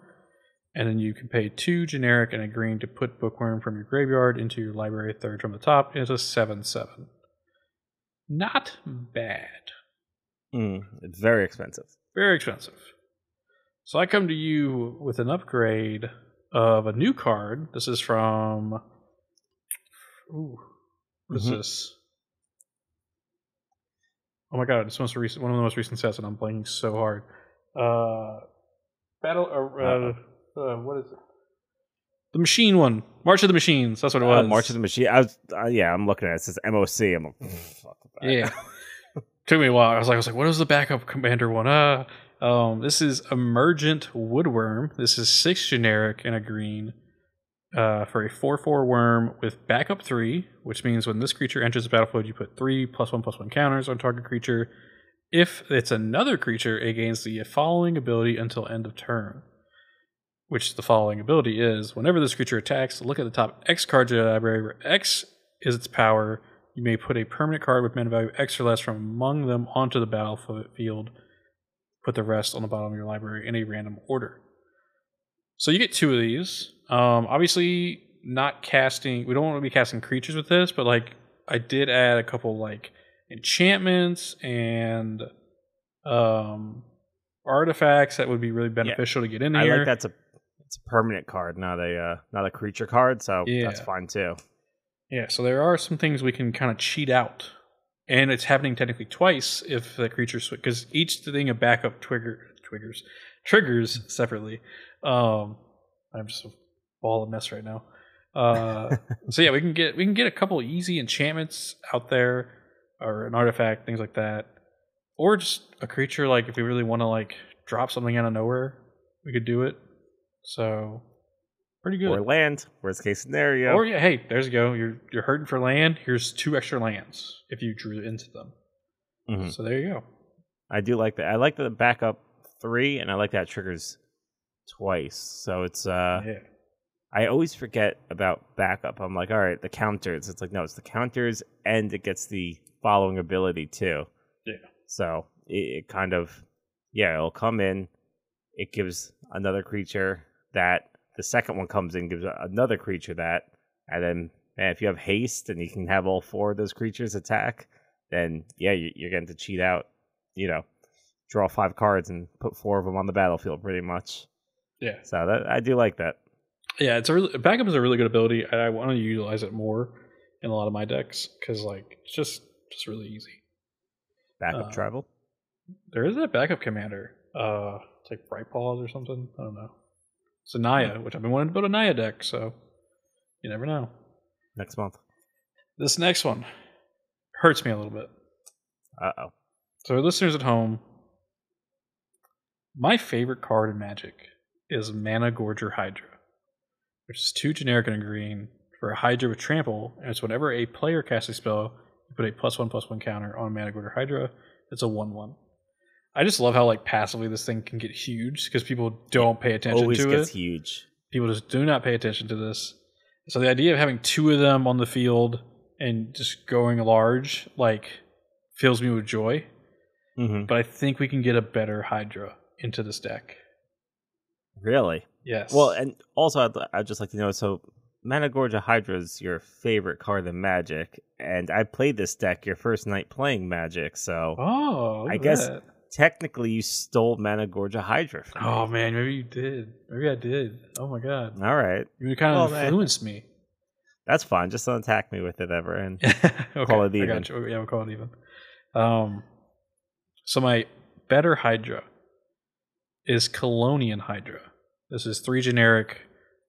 And then you can pay two generic and a green to put bookworm from your graveyard into your library third from the top. It's a 7 7. Not bad. Mm, it's very expensive. Very expensive. So I come to you with an upgrade of a new card. This is from. Ooh, what is Mhm. this? Oh my god! It's most recent, one of the most recent sets, and I'm playing so hard. Uh, battle. Uh, uh, uh, what is it? The machine one, March of the Machines. That's what it Uh, was. March of the Machine. I was, uh, yeah, I'm looking at it. It says MOC. I'm like, fuck that. Yeah. Took me a while. I was like, I was like, what is the backup commander one? Uh, um, this is Emergent Woodworm. This is six generic and a green. Uh, for a four-four worm with backup three, which means when this creature enters the battlefield, you put three plus one plus one counters on target creature. If it's another creature, it gains the following ability until end of turn. Which the following ability is: whenever this creature attacks, look at the top X card of your library, where X is its power. You may put a permanent card with mana value X or less from among them onto the battlefield. Put the rest on the bottom of your library in a random order. So you get two of these. Um, obviously, not casting. We don't want to be casting creatures with this, but like I did add a couple like enchantments and um, artifacts that would be really beneficial to get in here. I like that's a it's a permanent card, not a uh, not a creature card. So that's fine too. Yeah, so there are some things we can kind of cheat out, and it's happening technically twice if the creature because each thing a backup trigger triggers triggers separately. Um, I'm just a ball of mess right now. Uh, so yeah, we can get we can get a couple easy enchantments out there, or an artifact, things like that, or just a creature. Like if we really want to like drop something out of nowhere, we could do it. So pretty good. Or land, worst case scenario. Or yeah, hey, there's you go. You're you're hurting for land. Here's two extra lands if you drew into them. Mhm. So there you go. I do like that. I like the backup three, and I like that triggers twice. So it's uh, yeah. I always forget about backup. I'm like, all right, the counters. It's like no, it's the counters, and it gets the following ability too. Yeah. So it, it kind of, yeah, it'll come in. It gives another creature that. The second one comes in, gives another creature that, and then man, if you have haste and you can have all four of those creatures attack, then yeah, you, you're getting to cheat out. You know, draw five cards and put four of them on the battlefield, pretty much. Yeah. So that I do like that. Yeah, it's a really, backup is a really good ability. and I want to utilize it more in a lot of my decks because like it's just just really easy. Backup Uh, travel. There is a backup commander. Uh, it's like Bright Paws or something. I don't know. It's a Naya, which I've been wanting to build a Naya deck. So you never know. next month. This next one hurts me a little bit. Uh oh. So, listeners at home, my favorite card in Magic is Managorger Hydra, which is two generic and a green for a Hydra with trample, and it's whenever a player casts a spell, you put a plus one plus one counter on Managorger Hydra. It's a one one. I just love how like passively this thing can get huge because people don't pay attention Always to gets it. Gets huge. People just do not pay attention to this. So the idea of having two of them on the field and just going large, like, fills me with joy. Mm-hmm. But I think we can get a better Hydra into this deck. Really? Yes. Well, and also I'd, I'd just like to know so Managorger Hydra is your favorite card in Magic, and I played this deck your first night playing Magic, so oh, I guess- that. Technically you stole Managorger Hydra. Oh me. man, maybe you did. Maybe I did. Oh my god, All right, you kind Well, of man. influenced me. that's fine. Just don't attack me with it ever. And okay, Call it I even. got you. Yeah, we'll call it even. Um, so my better Hydra is Kalonian Hydra. This is three generic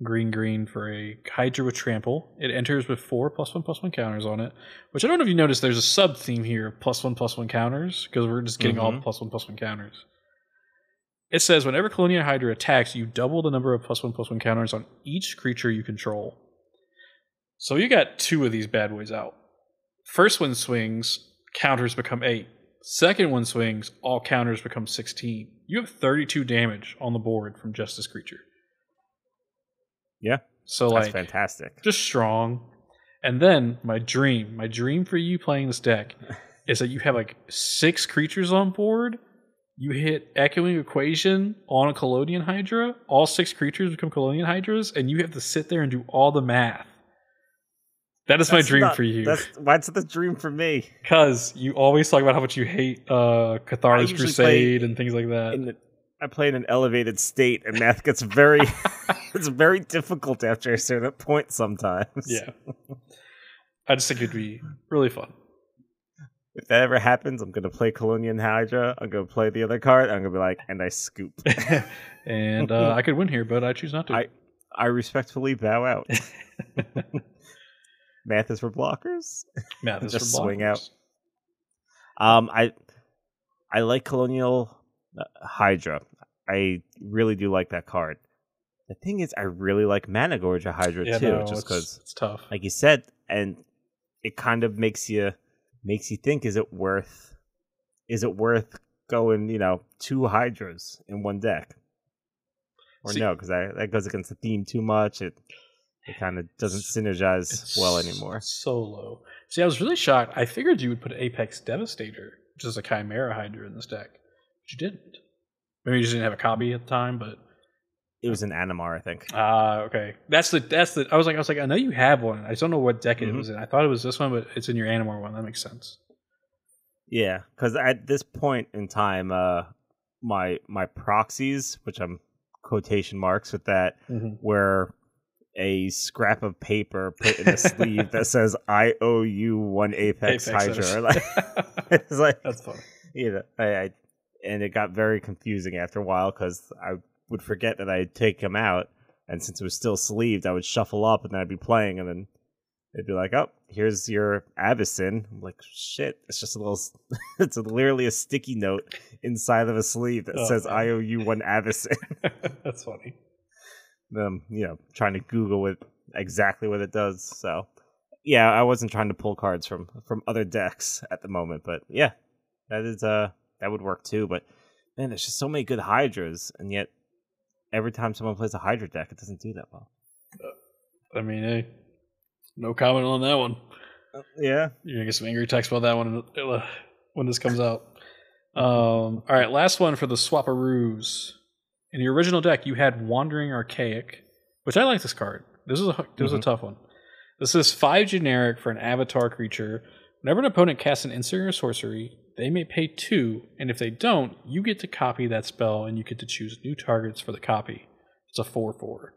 green green for a Hydra with trample. It enters with four plus one plus one counters on it. Which I don't know if you noticed. There's a sub theme here: of plus one plus one counters, because we're just getting all the Mhm. plus one plus one counters. It says whenever Kalonian Hydra attacks, you double the number of plus one plus one counters on each creature you control. So you got two of these bad boys out. First one swings, counters become eight. Second one swings, all counters become 16. You have 32 damage on the board from just this creature. Yeah, So that's like fantastic. just strong. And then my dream, my dream for you playing this deck is that you have like six creatures on board. You hit Echoing Equation on a Kalonian Hydra. All six creatures become Kalonian Hydras, and you have to sit there and do all the math. That is my dream not- for you. That's why's the dream for me. Because you always talk about how much you hate uh, Crusade play and things like that. In the, I play in an elevated state, and math gets very it's very difficult after a certain point sometimes. yeah. I just think it'd be really fun. If that ever happens, I'm gonna play Kalonian Hydra. I'm gonna play the other card. I'm gonna be like, and I scoop. and uh, I could win here, but I choose not to. I I respectfully bow out. Math is for blockers. Math is just for swing blockers. Um, I I like Kalonian Uh, Hydra. I really do like that card. The thing is, I really like Managorger Hydra Yeah, too, no, just because, it's tough. like you said, and it kind of makes you makes you think: is it worth? Is it worth going? You know, two Hydras in one deck, or See- no? Because that goes against the theme too much. It it kind of doesn't synergize well anymore. So low. See, I was really shocked. I figured you would put Apex Devastator, which is a Chimera Hydra, in this deck, you didn't. Maybe you just didn't have a copy at the time, but It was an Animar, I think. ah, okay. That's the that's the. I was like, I was like, I know you have one. I just don't know what deck it Mhm. was in. I thought it was this one, but it's in your Animar one. That makes sense. Yeah, because at this point in time, uh, my my proxies, which I'm quotation marks with that, Mm-hmm. were a scrap of paper put in a sleeve that says "I owe you one Apex, Hydra." Like, it's like That's funny. you know, I, I and it got very confusing after a while because I would forget that I'd take them out, and since it was still sleeved, I would shuffle up and then I'd be playing, and then they'd be like, "Oh, here's your Avicen." I'm like, "Shit!" It's just a little. it's literally a sticky note inside of a sleeve that Oh, says, man. "I owe you one Avicen." That's funny. them, you know, trying to Google it exactly what it does. So, yeah, I wasn't trying to pull cards from from other decks at the moment, but yeah, that is uh that would work too. But man, there's just so many good Hydras, and yet every time someone plays a Hydra deck, it doesn't do that well. I mean, hey, no comment on that one. Yeah, You're gonna get some angry texts about that one uh, when this comes out. Um, all right, last one for the Swaparoos. In the original deck, you had Wandering Archaic, which I like this card. This is a this is a Mhm. tough one. This is five generic for an avatar creature. Whenever an opponent casts an instant or sorcery, they may pay two, and if they don't, you get to copy that spell, and you get to choose new targets for the copy. It's a four-four.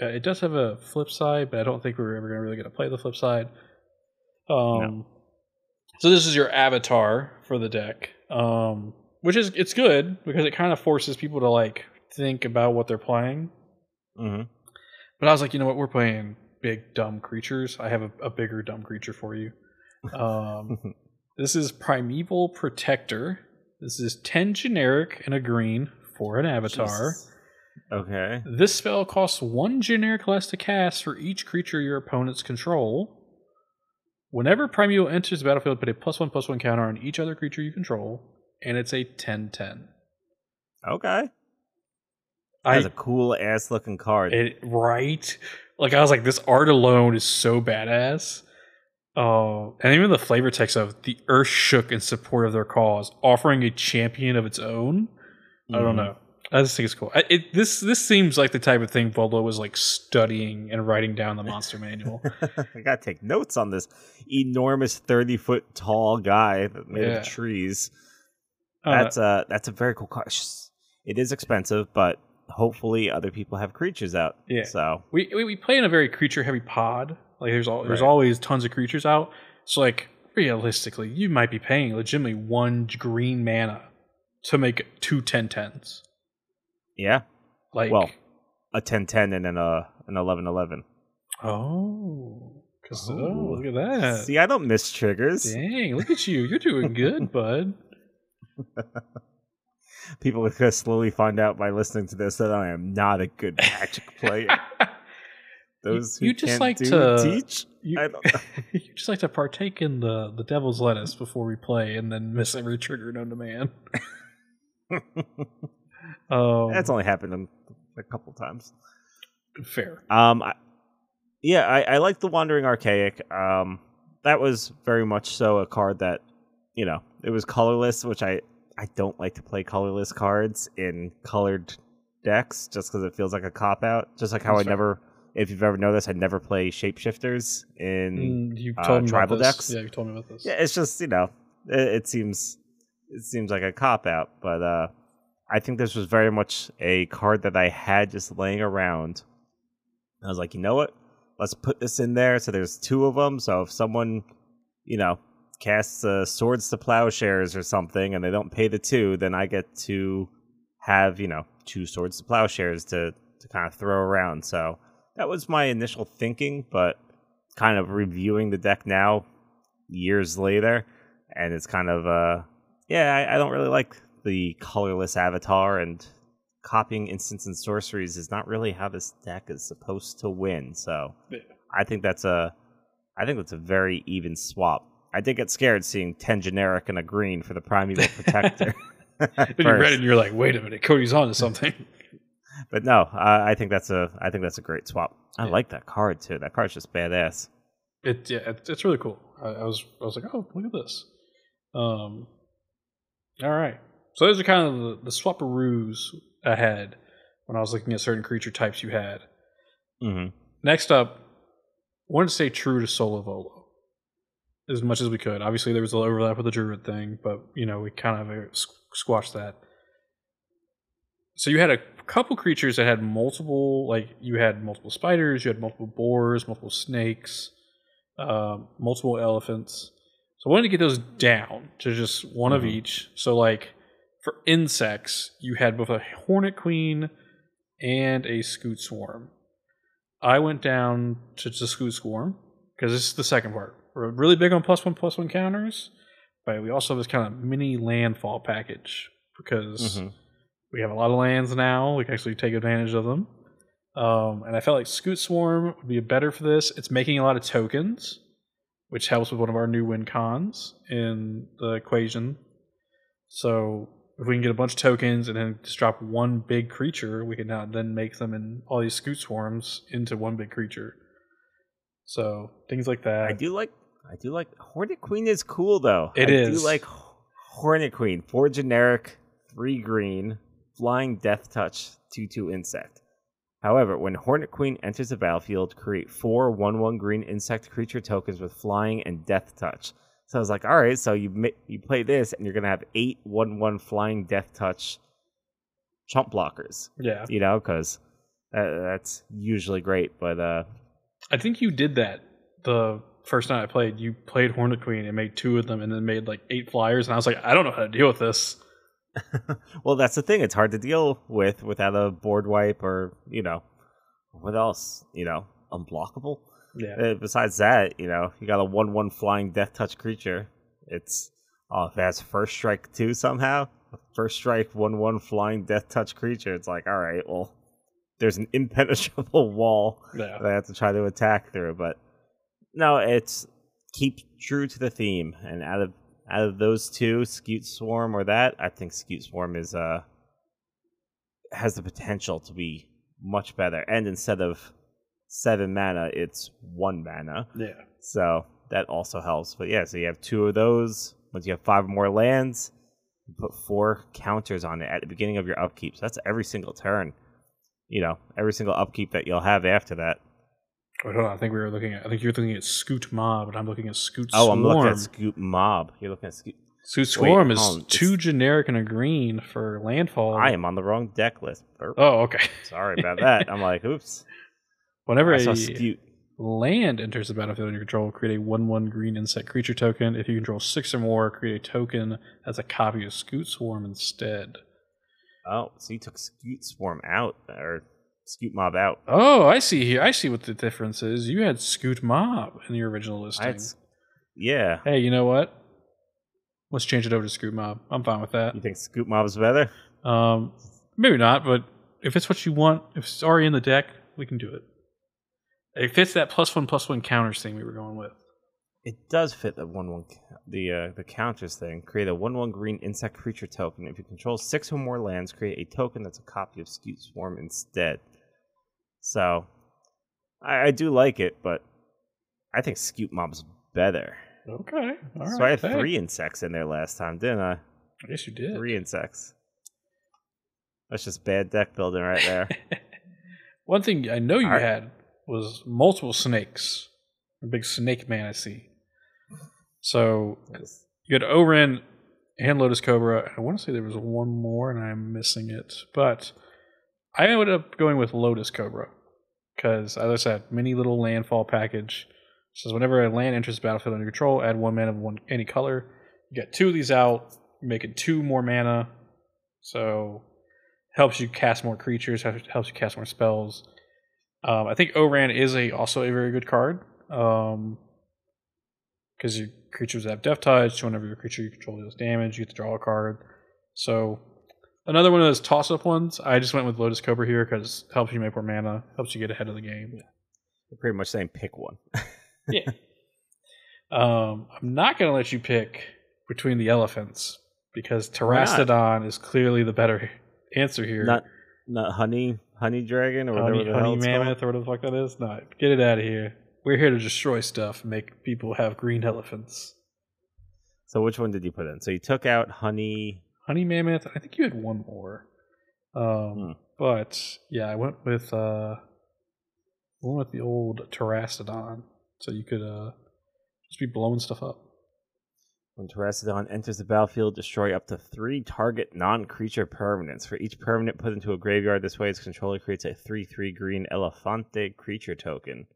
Uh, it does have a flip side, but I don't think we're ever gonna really get to play the flip side. Um, so this is your avatar for the deck, um, which is it's good because it kind of forces people to like think about what they're playing. hmm But I was like, you know what, we're playing big dumb creatures. I have a, a bigger dumb creature for you. Um, this is Primeval Protector. This is ten generic and a green for an avatar. Okay. This spell costs one generic less to cast for each creature your opponents control. Whenever Primeval enters the battlefield, put a plus one plus one counter on each other creature you control, and it's a 10 10. Okay. I, That's a cool ass looking card. it, right? like I was like, this art alone is so badass. Uh, and even the flavor text of the earth shook in support of their cause, offering a champion of its own. I don't Mhm. know. I just think it's cool. I, it, this this seems like the type of thing Volo was like studying and writing down the monster manual. I gotta take notes on this enormous thirty foot tall guy that made Yeah. of trees. Uh, That's a that's a very cool car. Just- It is expensive, but hopefully other people have creatures out. Yeah. So we, we we play in a very creature heavy pod. Like there's all, there's Right. always tons of creatures out. So like realistically, you might be paying legitimately one green mana to make two 10-10s. yeah, Like Well, a 10-10 and then a an 11-11. oh, 'cause- oh, Oh. look at that. See, I don't miss triggers. Dang, look at you. You're doing good, bud. People are gonna slowly find out by listening to this that I am not a good Magic player. Those who you just like to- teach. You, I don't know. you just like to partake in the, the devil's lettuce before we play and then miss every trigger known to man. um, That's only happened a couple times. fair. Um, I, yeah, I, I like the Wandering Archaic. Um, that was very much so a card that, you know, it was colorless, which I I don't like to play colorless cards in colored decks just because it feels like a cop out. Just like how That's I never, if you've ever noticed, I never play shapeshifters in. Mm, you uh, told me tribal about this. decks? Yeah, you told me about this. Yeah, it's just you know, it, it seems it seems like a cop out, but uh, I think this was very much a card that I had just laying around. I was like, you know what? Let's put this in there. So there's two of them. So if someone, you know, casts uh, swords to plowshares or something, and they don't pay the two, then I get to have you know two swords to plowshares to to kind of throw around. So that was my initial thinking, but kind of reviewing the deck now, years later, and it's kind of uh yeah, I, I don't really like the colorless avatar and copying instants and sorceries is not really how this deck is supposed to win. So Yeah. I think that's a I think that's a very even swap. I did get scared seeing ten generic and a green for the primeval protector. Then you read it and you're like, wait a minute, Cody's on to something. But no, I, I think that's a I think that's a great swap. I Yeah. like that card too. That card's just badass. It yeah, it, it's really cool. I, I was I was like, oh, look at this. Um, all right. So those are kind of the, the swapperoos ahead when I was looking at certain creature types you had. hmm Next up, wanted to stay true to Solo Volo as much as we could. Obviously, there was a little overlap with the Druid thing, but you know we kind of uh, squashed that. So you had a couple creatures that had multiple, like you had multiple spiders, you had multiple boars, multiple snakes, uh, multiple elephants. So I wanted to get those down to just one of Mhm. each. So like for insects, you had both a hornet queen and a scute swarm. I went down to the Scute Swarm because this is the second part. We're really big on plus one plus one counters, but we also have this kind of mini landfall package because Mhm. We have a lot of lands now. We can actually take advantage of them. Um, and I felt like Scute Swarm would be better for this. It's making a lot of tokens, which helps with one of our new win cons in the equation. So if we can get a bunch of tokens and then just drop one big creature, we can now then make them in all these Scute Swarms into one big creature. So things like that. I do like I do like Hornet Queen is cool though. It I is. do like Hornet Queen. Four generic, three green, flying death touch, two two insect. However, when Hornet Queen enters the battlefield, create four one one green insect creature tokens with flying and death touch. So I was like, all right, so you you play this and you're gonna have eight one one flying death touch chump blockers. Yeah. You know, because uh, that's usually great. But uh, I think you did that the first night I played. You played Hornet Queen and made two of them and then made like eight flyers. And I was like, I don't know how to deal with this. well, that's the thing. It's hard to deal with without a board wipe or you know what else. You know, unblockable. Yeah. Uh, besides that, you know, you got a one-one flying death touch creature. It's oh, if it has first strike too somehow. First strike one-one flying death touch creature. It's like all right, well, there's an impenetrable wall Yeah. that I have to try to attack through. But no, it's keep true to the theme. And out of out of those two, Scute Swarm or that, I think Scute Swarm is uh has the potential to be much better. And instead of seven mana, it's one mana. Yeah. So that also helps. But yeah, so you have two of those. Once you have five more lands, you put four counters on it at the beginning of your upkeep. So that's every single turn. You know, every single upkeep that you'll have after that. Wait, hold on. I think we were looking at. I think you're looking at Scute Mob, and I'm looking at Scute Swarm. Oh, Swarm. I'm looking at Scute Mob. You're looking at Scoop. Scute Swarm is on, two it's- generic and a green for landfall. I am on the wrong deck list. Burp. Oh, okay. Sorry about that. I'm like, oops. Whenever I a Scoot. land enters the battlefield under your control, create a 1 1 green insect creature token. If you control six or more, create a token as a copy of Scute Swarm instead. Oh, so you took Scute Swarm out, or Scute Mob out. Oh, I see here. I see what the difference is. You had Scute Mob in the original listing. Yeah. Hey, you know what? Let's change it over to Scute Mob. I'm fine with that. You think Scute Mob is better? Um, maybe not, but if it's what you want, if it's already in the deck, we can do it. It fits that plus one plus one counters thing we were going with. It does fit the one one the uh, the counters thing. Create a one one green insect creature token. If you control six or more lands, create a token that's a copy of Scute Swarm instead. So, I, I do like it, but I think Scute Mob's better. Okay. All right. so I had hey. three insects in there last time, didn't I? I guess you did. Three insects. That's just bad deck building right there. One thing I know you Alright. had was multiple snakes. A big snake man I see. So you had Ohran and Lotus Cobra. I want to say there was one more and I'm missing it. But I ended up going with Lotus Cobra. Because, as I said, mini little landfall package. Says whenever a land enters the battlefield under control, add one mana of one any color. You get two of these out, making two more mana. So helps you cast more creatures, helps you cast more spells. Um, I think Ohran is a also a very good card. Um, because your creatures have death touch, so whenever your creature you control deals damage, you get to draw a card. So another one of those toss up ones. I just went with Lotus Cobra here because helps you make more mana, helps you get ahead of the game. You're pretty much saying pick one. Yeah. um, I'm not gonna let you pick between the elephants because? Terastodon is clearly the better answer here. not not honey honey dragon or whatever honey, the hell honey it's called. mammoth or whatever the fuck that is. No, get it out of here. We're here to destroy stuff and make people have green elephants. So which one did you put in? So you took out honey. Honey mammoth. I think you had one more. Um, Hmm. but yeah, I went with uh, went with the old Terastodon, so you could uh, just be blowing stuff up. When Terastodon enters the battlefield, destroy up to three target non-creature permanents. For each permanent put into a graveyard this way, its controller creates a three-three green Elefante creature token.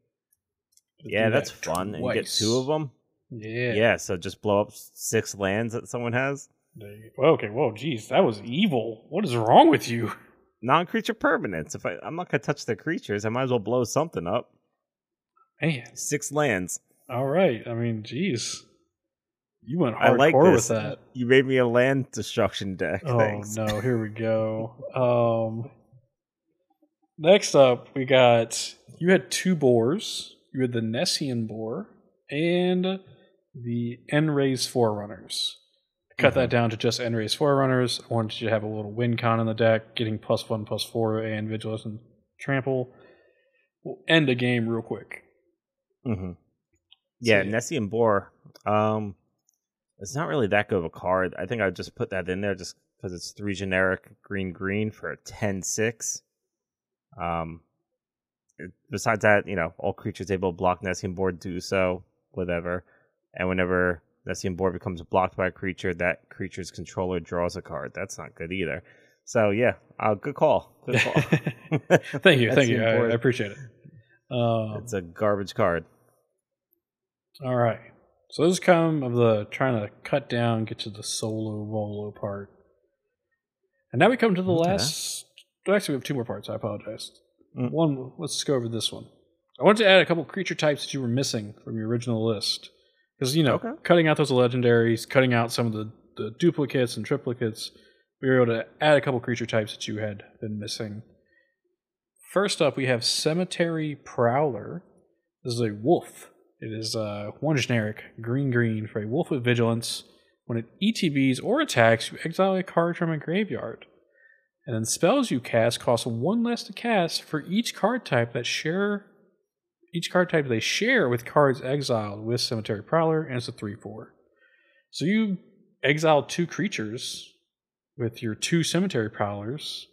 Yeah, that's that fun. And you get two of them. Yeah. Yeah. so just blow up six lands that someone has. You go. Okay. Whoa. Geez, that was evil. What is wrong with you? Non-creature permanence. If I, I'm not gonna touch the creatures, I might as well blow something up. Man. Six lands. All right. I mean, geez, you went I hardcore like with this. that. You made me a land destruction deck. Oh Thanks. no, here we go. Um next up we got you had two boars. You had the Nessian boar and the End-Raze Forerunners. Cut that down to just End-Raze Forerunners. I wanted you to have a little win con in the deck, getting plus one, plus four, and vigilance and trample. We'll end a game real quick. hmm Yeah, So- Nessian Boar. Um, it's not really that good of a card. I think I just put that in there just because it's three generic green green for a 10-6. Um, it- besides that, you know, all creatures able to block Nessian Boar do so, whatever. And whenever Nessian Boar becomes blocked by a creature, that creature's controller draws a card. That's not good either. So yeah, uh, good call. Good call. thank you, thank you. I, I appreciate it. Um, it's a garbage card. All right. So this is kind of the trying to cut down, get to the solo volo part. And now we come to the Okay. last. Actually, we have two more parts. I apologize. Mm. One, let's just go over this one. I wanted to add a couple creature types that you were missing from your original list. Because, you know, Okay. cutting out those legendaries, cutting out some of the, the duplicates and triplicates, we were able to add a couple creature types that you had been missing. First up, we have Cemetery Prowler. This is a wolf. It is uh, one generic, green green, for a wolf with vigilance. When it ETBs or attacks, you exile a card from a graveyard. And then spells you cast cost one less to cast for each card type that share each card type they share with cards exiled with Cemetery Prowler, and it's a 3 4. So you exile two creatures with your two Cemetery Prowlers.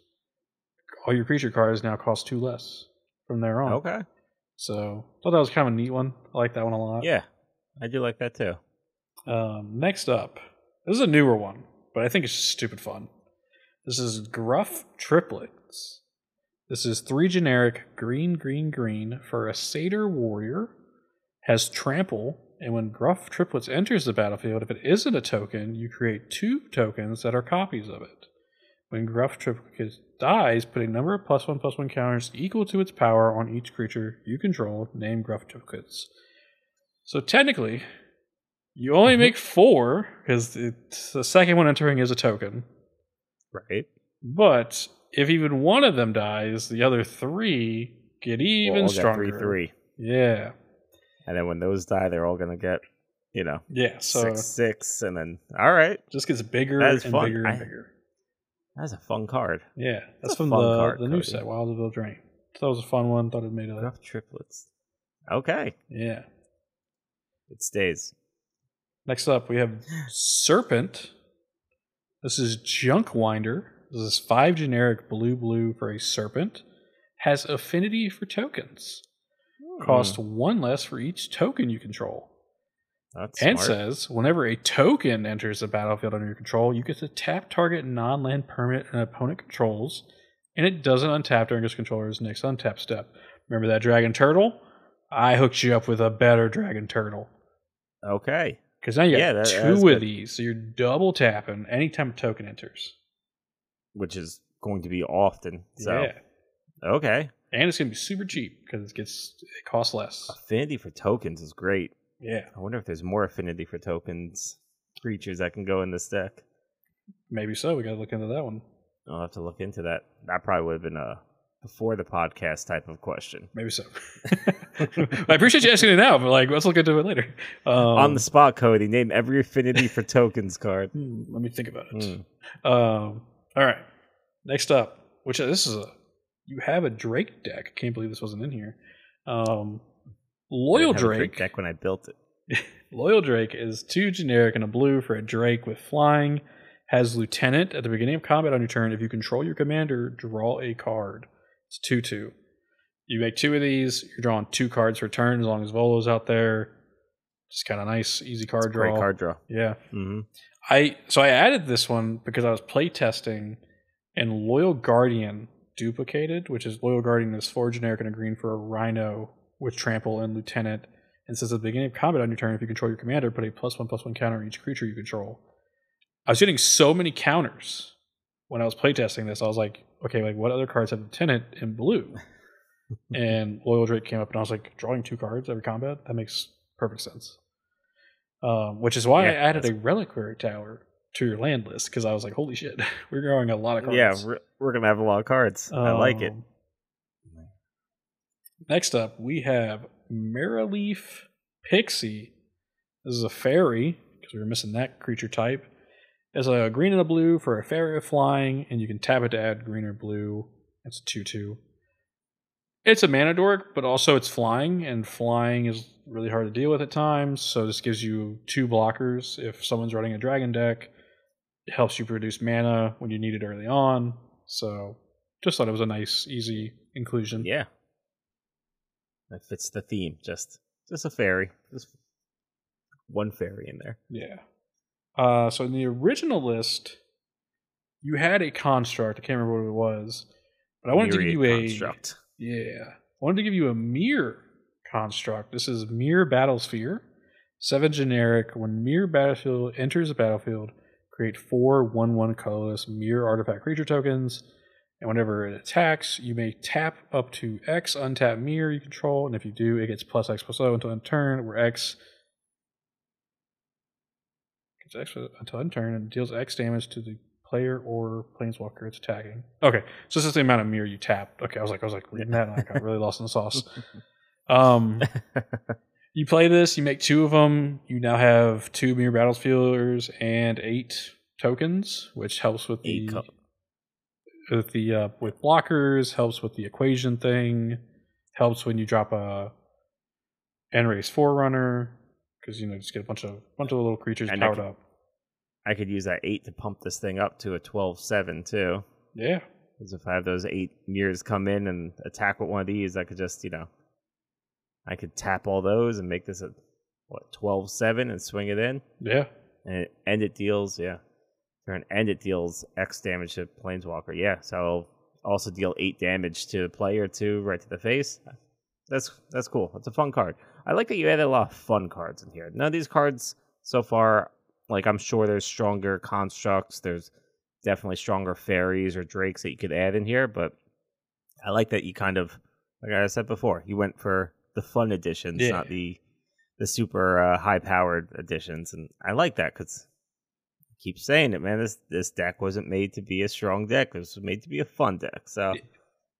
All your creature cards now cost two less from there on. Okay. So thought that was kind of a neat one. I like that one a lot. Yeah, I do like that too. Um, next up, this is a newer one, but I think it's just stupid fun. This is Gruff Triplets. This is three generic green, green, green for a Satyr Warrior. Has trample, and when Gruff Triplets enters the battlefield, if it isn't a token, you create two tokens that are copies of it. When Gruff Triplets dies, put a number of plus one plus one counters equal to its power on each creature you control, named Gruff Triplets. So technically, you only mm-hmm. make four because the second one entering is a token. Right. But if even one of them dies, the other three get even We'll stronger. Three, three. Yeah, And then when those die, they're all gonna get, you know, yeah. So six, six, and then all right. just gets bigger and fun. bigger and I- bigger. That's a fun card. Yeah, that's a from the card, the new set, Wilds of Eldraine. So that was a fun one. Thought it made a Rough triplets. Okay, yeah. it stays. Next up, we have Serpent. This is Junk Winder. This is five generic blue blue for a Serpent. Has affinity for tokens. Cost Hmm, one less for each token you control. that's and smart. says whenever a token enters the battlefield under your control, you get to tap target non land permanent an opponent controls, and it doesn't untap during its controller's next untap step. Remember that dragon turtle? I hooked you up with a better dragon turtle. okay, Because now you got Yeah, that- two of good. these, so you're double tapping anytime a token enters. Which is going to be often. So Yeah. okay, And it's gonna be super cheap because it gets it costs less. affinity for tokens is great. Yeah. I wonder if there's more affinity for tokens creatures that can go in this deck. Maybe so. We gotta look into that one. I'll have to look into that. That probably would have been a before the podcast type of question. Maybe so. I appreciate you asking it now, but like let's look into it later. Um, On the spot, Cody, name every affinity for tokens card. Hmm, let me think about it. Hmm. Um, all right. Next up, which this is a you have a Drake deck. Can't believe this wasn't in here. Um, Loyal I a Drake. deck when I built it. Loyal Drake is two generic and a blue for a Drake with flying. Has Lieutenant at the beginning of combat on your turn. If you control your commander, draw a card. It's two two. You make two of these. You're drawing two cards per turn as long as Volo's out there. Just kind of nice, easy card draw. Great card draw. Yeah. hmm I so I added this one because I was playtesting and Loyal Guardian duplicated, which is Loyal Guardian is four generic and a green for a Rhino with trample and lieutenant. And says at the beginning of combat on your turn, if you control your commander, put a plus one plus one counter on each creature you control. I was getting so many counters when I was playtesting this. I was like, okay, like what other cards have lieutenant in blue? and Loyal Drake came up, and I was like, drawing two cards every combat. That makes perfect sense. Um, which is why I added a reliquary tower to your land list because I was like, holy shit, we're drawing a lot of cards. Yeah, we're, we're gonna have a lot of cards. I like it. Um, Next up, we have Maraleaf Pixie. This is a fairy because we were missing that creature type. It's a green and a blue for a fairy of flying, and you can tap it to add green or blue. It's a 2 2. It's a mana dork, but also it's flying, and flying is really hard to deal with at times. So this gives you two blockers if someone's running a dragon deck. It helps you produce mana when you need it early on. So just thought it was a nice, easy inclusion. Yeah, that fits the theme. Just, just a fairy. Just one fairy in there. Yeah. Uh, so in the original list, you had a construct. I can't remember what it was, but I wanted to give you Myriad a construct. yeah. I wanted to give you a Myr construct. This is Myr Battlesphere. Seven generic. When mirror battlefield enters the battlefield, create four one-one colorless Myr artifact creature tokens. And whenever it attacks, you may tap up to X untap Myr you control, and if you do, it gets plus X plus O until end turn, where X gets X until end turn and deals X damage to the player or planeswalker it's attacking. Okay, so this is the amount of Myr you tapped. Okay, I was like, I was like reading that, and I got really lost in the sauce. Um, you play this, you make two of them. You now have two mirror battlefielders and eight tokens, which helps with the co- with the uh, with blockers, helps with the equation thing, helps when you drop a End-Raze Forerunner, because you know just get a bunch of bunch of little creatures And I powered could- up. I could use that eight to pump this thing up to a 12-7 too. Yeah, Because if I have those eight mirrors come in and attack with one of these, I could just, you know, I could tap all those and make this a what 12-7 and swing it in, yeah, and it, and it deals, yeah, turn end it deals X damage to Planeswalker, yeah. So I'll also deal eight damage to the player too, right to the face. That's that's cool. That's a fun card. I like that you added a lot of fun cards in here. None of these cards so far, like I'm sure there's stronger constructs. There's definitely stronger fairies or drakes that you could add in here, but I like that you kind of, like I said before, you went for the fun editions, Yeah. not the the super uh, high powered editions, and I like that because keep saying it, man. This this deck wasn't made to be a strong deck. This was made to be a fun deck. So Yeah.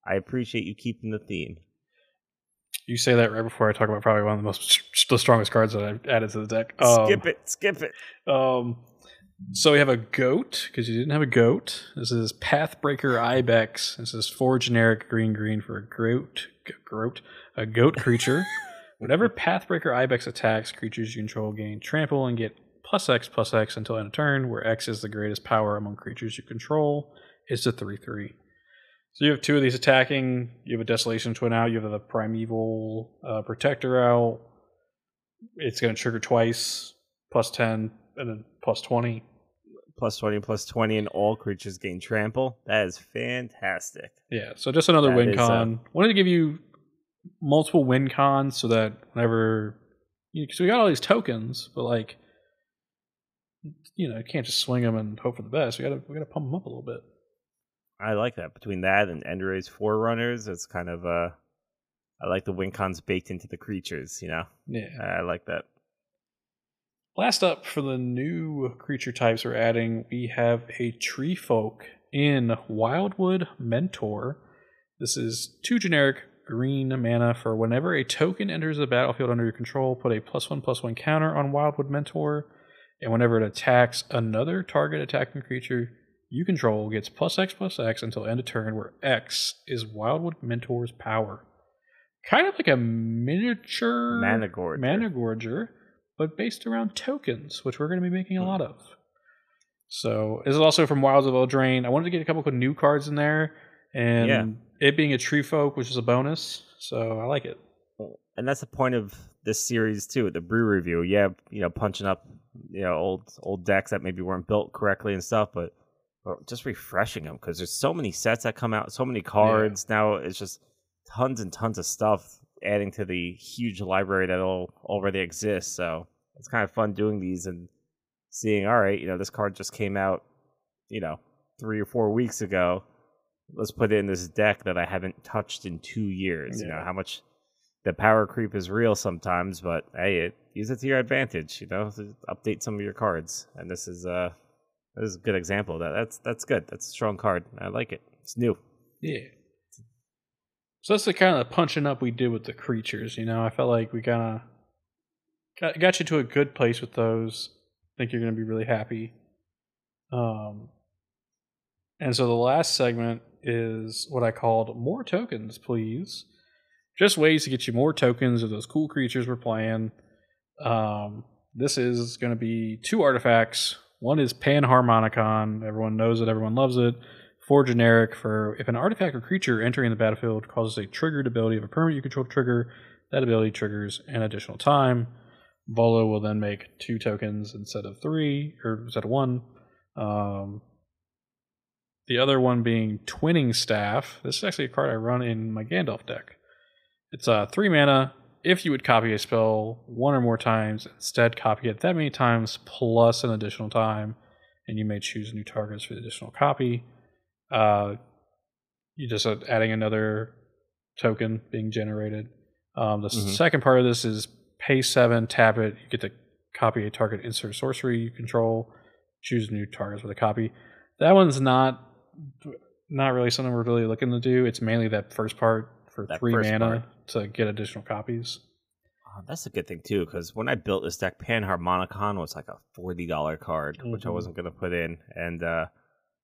I appreciate you keeping the theme. you say that right before I talk about probably one of the most the strongest cards that I've added to the deck. Um, skip it, skip it. Um, so we have a goat because you didn't have a goat. This is Pathbreaker Ibex. This is four generic green green for a goat. Goat, a goat creature. Whenever Pathbreaker Ibex attacks, creatures you control gain trample and get plus X plus X until end of turn, where X is the greatest power among creatures you control. It's a three three. So you have two of these attacking. You have a Desolation Twin out. You have the Primeval uh, Protector out. It's going to trigger twice, plus ten, and then plus twenty. Plus twenty, plus twenty, and all creatures gain trample. That is fantastic. Yeah, so just another That win uh, con. Wanted to give you multiple win cons so that whenever because we got all these tokens, but like you know, you can't just swing them and hope for the best. We gotta we gotta pump them up a little bit. I like that. Between that and End-Raze Forerunners, it's kind of uh I like the win cons baked into the creatures, you know? Yeah. I like that. Last up for the new creature types we're adding, we have a tree folk in Wildwood Mentor. This is two generic green mana for whenever a token enters the battlefield under your control, put a plus one plus one counter on Wildwood Mentor, and whenever it attacks another target attacking creature you control gets plus X plus X until end of turn, where X is Wildwood Mentor's power. Kind of like a miniature Managorger. But based around tokens, which we're going to be making a hmm. lot of. So this is also from Wilds of Eldraine. I wanted to get a couple of new cards in there, and Yeah. it being a tree folk, which is a bonus. So I like it. and that's the point of this series too the brew review yeah you know punching up you know old old decks that maybe weren't built correctly and stuff but, but just refreshing them because there's so many sets that come out so many cards now it's just tons and tons of stuff adding to the huge library that all already exists so it's kind of fun doing these and seeing all right you know this card just came out you know three or four weeks ago let's put it in this deck that i haven't touched in two years you know how much the power creep is real sometimes, but hey, it, use it to your advantage. You know, update some of your cards, and this is uh this is a good example of that. That's that's good. That's a strong card. I like it. It's new. Yeah. So that's the kind of punching up we did with the creatures. You know, I felt like we kind of got, you to a good place with those. I think you're going to be really happy. Um, and so the last segment is what I called more tokens, please. Just ways to get you more tokens of those cool creatures we're playing. Um, this is going to be two artifacts. One is Panharmonicon. Everyone knows it. Everyone loves it. Four generic for if an artifact or creature entering the battlefield causes a triggered ability of a permanent you control trigger, that ability triggers an additional time. Volo will then make two tokens instead of three, or instead of one. Um, the other one being Twinning Staff. This is actually a card I run in my Gandalf deck. It's uh, three mana. If you would copy a spell one or more times, instead copy it that many times plus an additional time, and you may choose new targets for the additional copy. Uh, you just uh, adding another token being generated. Um, the Mhm. second part of this is pay seven, tap it. You get to copy a target insert sorcery you control. Choose new targets with a copy. That one's not not really something we're really looking to do. It's mainly that first part for That three mana part. to get additional copies. Oh, that's a good thing too, because when I built this deck, Panharmonicon was like a forty dollar card, which I Mhm. wasn't gonna put in, and uh,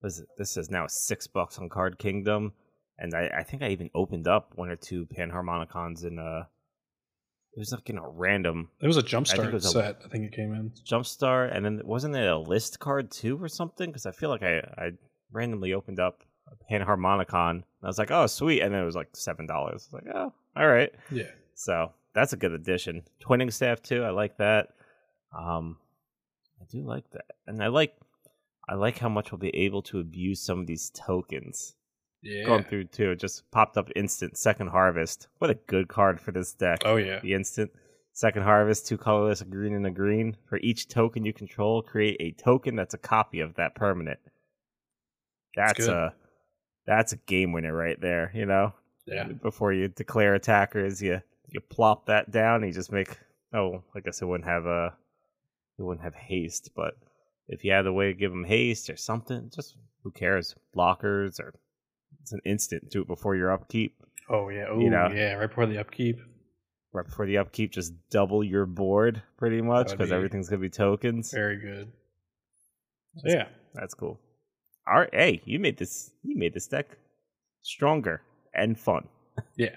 this this is now six bucks on Card Kingdom, and I, I think I even opened up one or two Panharmonicons in uh it was like in a random It was a jumpstart was a- set. I think it came in. jumpstart, and then wasn't it a list card too or something? Because I feel like I I randomly opened up a Panharmonicon. And I was like, oh sweet, and then it was like seven dollars. Like, oh, all right. Yeah. So that's a good addition. Twinning staff too. I like that. Um, I do like that, and I like I like how much we'll be able to abuse some of these tokens. Yeah. Going through too, it just popped up instant second harvest. What a good card for this deck. Oh yeah. The instant second harvest, two colorless, a green and a green. For each token you control, create a token that's a copy of that permanent. That's a that's a game winner right there. You know, Yeah. before you declare attackers, you you plop that down. And you just make oh, I guess it wouldn't have a it wouldn't have haste, but if you had a way to give them haste or something, just who cares? Blockers or it's an instant. Do it before your upkeep. Oh yeah. Oh You know. yeah. Right before the upkeep. right before the upkeep, just double your board pretty much because be everything's gonna be tokens. Very good. So, yeah. That's cool. All right, hey, you made this. You made this deck stronger and fun. Yeah.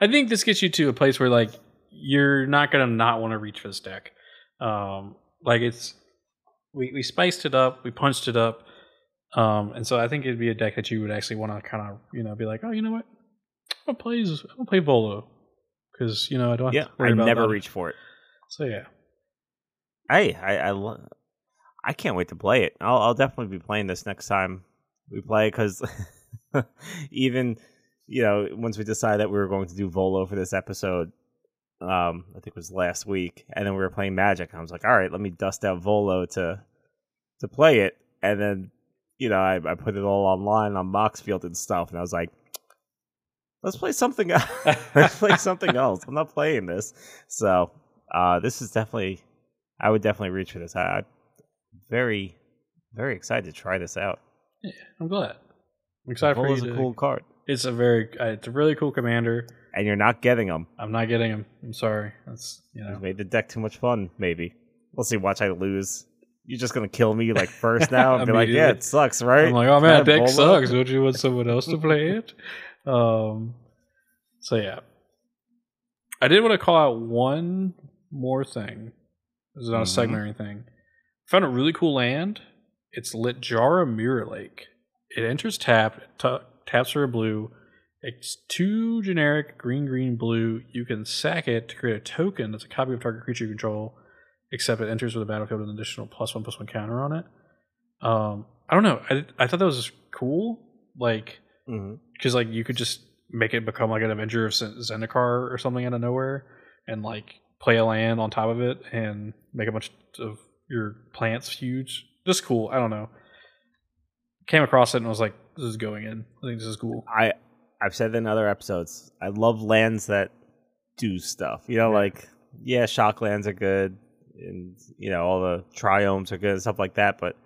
I think this gets you to a place where like you're not gonna not want to reach for this deck. Um like it's we, we spiced it up, we punched it up. Um and so I think it'd be a deck that you would actually want to kind of, you know, be like, Oh, you know what? I'll play I'll play Volo. Because, you know, I don't have Yeah, to I about never that. reach for it. So yeah. Hey, I I, lo- I can't wait to play it. I'll, I'll definitely be playing this next time we play because even you know once we decided that we were going to do Volo for this episode, um, I think it was last week, and then we were playing Magic. And I was like, all right, let me dust out Volo to to play it, and then you know I, I put it all online on Moxfield and stuff, and I was like. Let's play something else. Let's play something else. I'm not playing this. So, uh, this is definitely I would definitely reach for this. I, I'm very, very excited to try this out. Yeah, I'm glad. I'm excited for Volo's you. a to- cool card, It's a very uh, it's a really cool commander. And you're not getting them. I'm not getting them. I'm sorry. That's you know. You've made the deck too much fun. Maybe we'll see. Watch I lose. You're just gonna kill me like first now and be like, yeah, it sucks, right? I'm like, oh man, deck sucks. Don't you want someone else to play it? Um, so yeah, I did want to call out one more thing. This is not Mhm. a segment or anything. Found a really cool land. It's Lit Littjara Mirrorlake. It enters tap, ta taps for a blue. It's two generic green, green, blue. You can sack it to create a token that's a copy of target creature you control, except it enters with a battlefield with an additional plus one plus one counter on it. Um, I don't know. I I thought that was cool. Like because like you could just make it become like an Avenger of Zen- Zendikar or something out of nowhere, and like play a land on top of it and make a bunch of your plants huge. Just cool. I don't know. Came across it and was like, "This is going in. I think this is cool." I I've said in other episodes. I love lands that do stuff. You know, Yeah. like yeah, shock lands are good, and you know all the triomes are good and stuff like that. But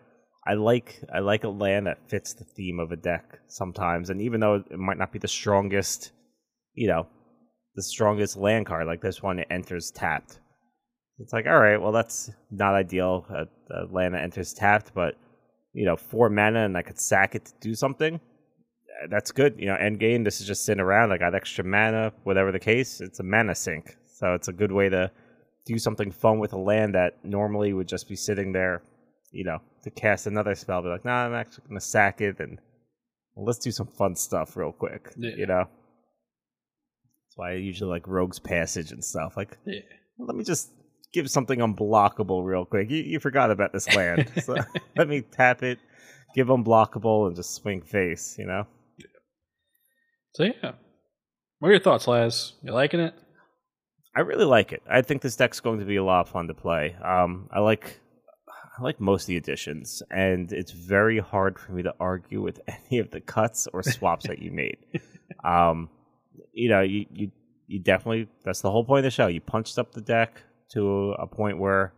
I like I like a land that fits the theme of a deck sometimes. And even though it might not be the strongest, you know, the strongest land card like this one, it enters tapped. It's like all right, well that's not ideal. A, a land that enters tapped, but you know, four mana and I could sack it to do something that's good. You know, end game, this is just sitting around. I got extra mana, whatever the case. It's a mana sink. So it's a good way to do something fun with a land that normally would just be sitting there, you know, to cast another spell. Be like, nah, I'm actually going to sack it and well, let's do some fun stuff real quick. Yeah. You know? That's why I usually like Rogue's Passage and stuff. Like, Yeah. let me just give something unblockable real quick. You, you forgot about this land. so let me tap it, give unblockable, and just swing face, you know? So yeah, what are your thoughts, Lazz? You liking it? I really like it. I think this deck's going to be a lot of fun to play. Um, I like I like most of the additions, and it's very hard for me to argue with any of the cuts or swaps that you made. Um, you know, you, you you definitely that's the whole point of the show. You punched up the deck to a point where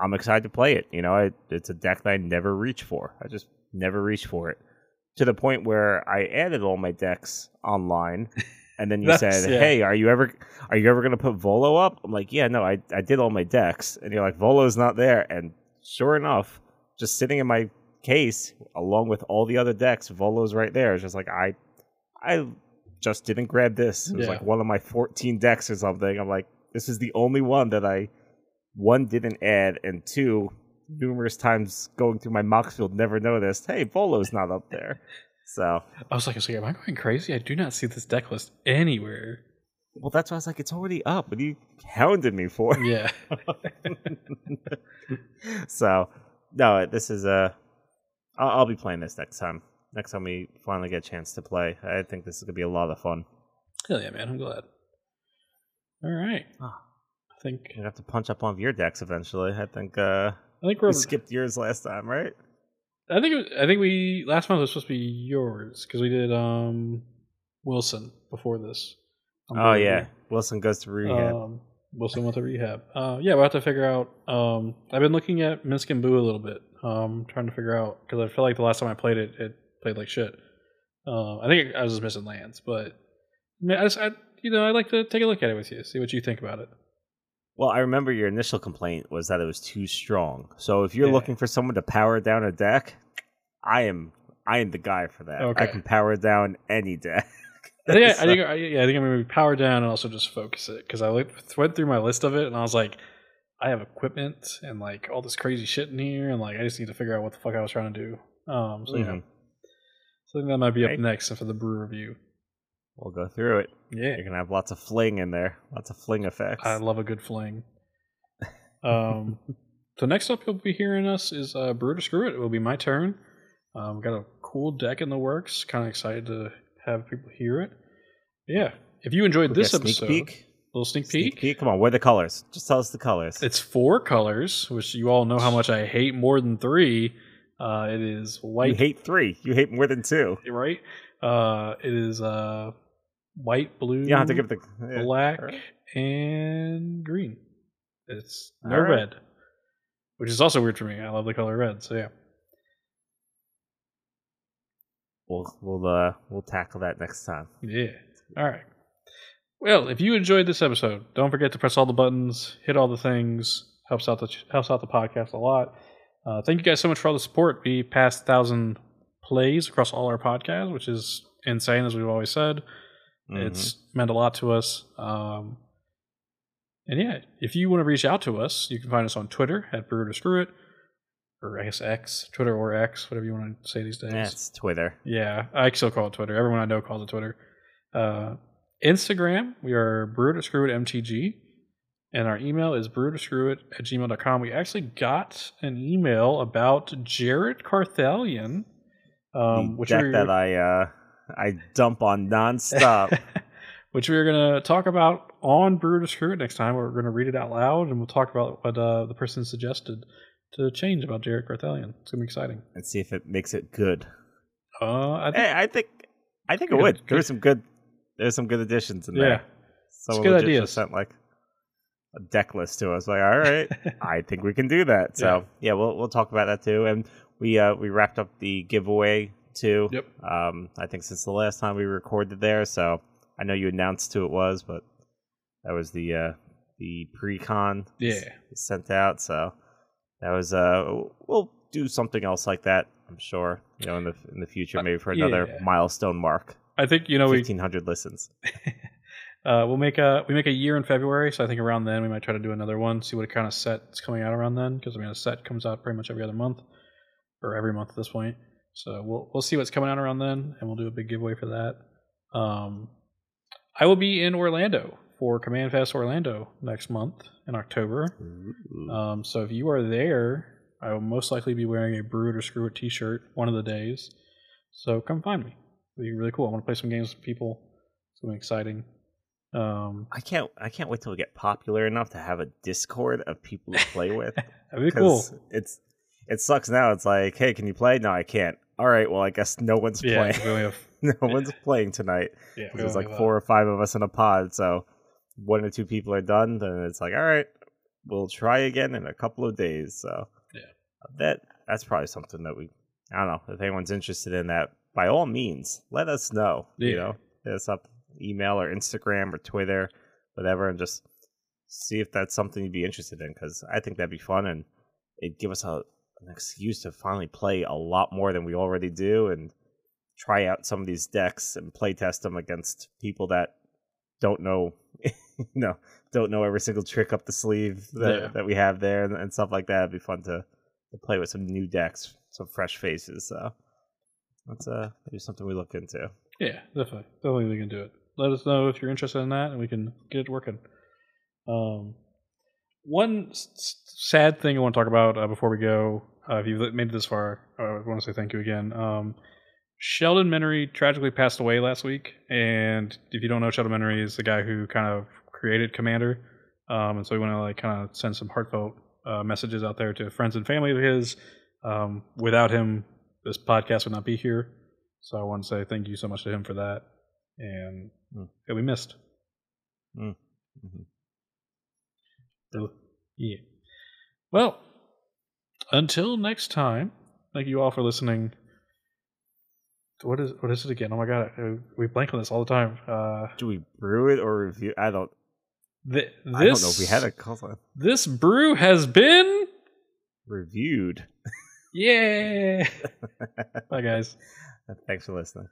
I'm excited to play it. You know, I, it's a deck that I never reach for. I just never reach for it to the point where I added all my decks online. And then you said, yeah. "Hey, are you ever are you ever going to put Volo up?" I'm like, "Yeah, no, I I did all my decks." And you're like, "Volo's not there." And sure enough, just sitting in my case along with all the other decks, Volo's right there. It's just like I I just didn't grab this. It was Yeah. like one of my 14 decks or something. I'm like, this is the only one that I one didn't add, and two numerous times going through my Moxfield never noticed. Hey, Volo's not up there. So I was like, like, am I going crazy? I do not see this deck list anywhere. well, that's why I was like, it's already up. What are you hounding me for? Yeah. so no, this is a. I'll, I'll be playing this next time. Next time we finally get a chance to play, I think this is gonna be a lot of fun. Hell yeah, man. I'm glad. All right. Ah. I think You have to punch up one of your decks eventually. I think uh, I think we skipped yours last time, right? I think was, I think we last month was supposed to be yours because we did um Wilson before this. on Oh yeah, Review. Wilson goes to rehab. Um, Wilson went to rehab. Uh, yeah, we'll have to figure out. Um, I've been looking at Minsc and Boo a little bit, um, trying to figure out because I feel like the last time I played it, it played like shit. Uh, I think I was just missing lands, but I just, I, you know, I like to take a look at it with you, see what you think about it. Well, I remember your initial complaint was that it was too strong. So if you're Yeah. looking for someone to power down a deck, I am I am the guy for that. I can power down any deck. I think, I, I think, I, yeah, I think I'm gonna power down and also just focus it because I went through my list of it and I was like, I have equipment and like all this crazy shit in here, and like I just need to figure out what the fuck I was trying to do. Um, so yeah, Mhm. so I think that might be Okay. up next for the brew review. We'll go through it. Yeah, You're gonna have lots of fling in there, lots of fling effects. I love a good fling. Um, so next up, you'll be hearing us is uh, Brew to Screw It. It will be my turn. Um, got a cool deck in the works. Kind of excited to have people hear it. Yeah, if you enjoyed We'll this episode, peek. little sneak Sneak peek. peek. Come on, what are the colors? Just tell us the colors. It's four colors, which you all know how much I hate more than three. Uh, it is you white, hate three. You hate more than two. right? Uh, it is uh, white, blue, You have to give the yeah. black, Alright. and green. It's no Alright. red, which is also weird for me. I love the color red. So yeah, We'll we'll uh we'll tackle that next time. yeah. All right. Well, if you enjoyed this episode, don't forget to press all the buttons, hit all the things. helps out the helps out the podcast a lot. Uh, thank you guys so much for all the support. We passed thousand plays across all our podcasts, which is insane, as we've always said. Mhm. It's meant a lot to us. Um, and yeah, if you want to reach out to us, you can find us on Twitter at Brew It or Screw It, or I guess X, Twitter or X, whatever you want to say these days. Yeah, it's Twitter. Yeah, I still call it Twitter. Everyone I know calls it Twitter. Uh, Instagram, we are Brew It or Screw It MTG. And our email is brew it or screw it at gmail.com. We actually got an email about Jared Carthalion. Um, the which deck that I uh I dump on nonstop. which we're going to talk about on Brew to Screw It next time. We're going to read it out loud and we'll talk about what uh, the person suggested to change about Jared Carthalion. It's going to be exciting. and see if it makes it good. Uh, I think, Hey, I think I think it would. good. There's some good there's some good additions in yeah. there. Someone good ideas. sent like a deck list to us. Like, all right, I think we can do that. So yeah. we'll we'll talk about that too. And we uh we wrapped up the giveaway too. Yep. Um, I think since the last time we recorded there, so I know you announced who it was, but that was the uh the pre-con Yeah. sent out. So that was uh we'll do something else like that. I'm sure you know in the in the future maybe for another yeah. milestone mark. I think, you know, we, Fifteen hundred listens. uh, we'll make a, we make a year in February. So I think around then we might try to do another one, see what kind of set is coming out around then. Cause I mean, a set comes out pretty much every other month or every month at this point. So we'll, we'll see what's coming out around then and we'll do a big giveaway for that. Um, I will be in Orlando for Command Fest Orlando next month in October. Um, so if you are there, I will most likely be wearing a Brew It or Screw It T-shirt one of the days. So come find me. It'll be really cool. I want to play some games with people. It's gonna be exciting. Um, I can't I can't wait till we get popular enough to have a Discord of people to play with. that'd be cool. It's it sucks now. It's like, hey, can you play? No, I can't. All right, well, I guess no one's Yeah, playing. have, no one's playing tonight. yeah, There's like four uh, or five of us in a pod, so one or two people are done. Then it's like, all right, we'll try again in a couple of days. So Yeah. that that's probably something that we I don't know if anyone's interested in that. By all means, let us know. You know, hit us up, email or Instagram or Twitter, whatever, and just see if that's something you'd be interested in. Because I think that'd be fun and it'd give us a an excuse to finally play a lot more than we already do and try out some of these decks and play test them against people that don't know no, don't know every single trick up the sleeve that, Yeah. that we have there and, and stuff like that. It'd be fun to, to play with some new decks, some fresh faces. So that's uh maybe something we look into. Yeah, definitely. Definitely we can do it. Let us know if you're interested in that and we can get it working. Um, one s- sad thing I want to talk about uh, before we go, uh, if you've made it this far, uh, I want to say thank you again. Um, Sheldon Menery tragically passed away last week. And if you don't know, Sheldon Menery is the guy who kind of created Commander. Um, and so we want to like kind of send some heartfelt uh, messages out there to friends and family of his. Um, without him, this podcast would not be here. So I want to say thank you so much to him for that, and Mm. he'll be missed. Mhm. So, yeah. Well, until next time, thank you all for listening. What is what is it again? Oh my god, we blank on this all the time. Uh, Do we brew it or review? I don't. th- this, I don't know if we had a sign. This brew has been reviewed. yeah. Bye guys. Thanks for listening.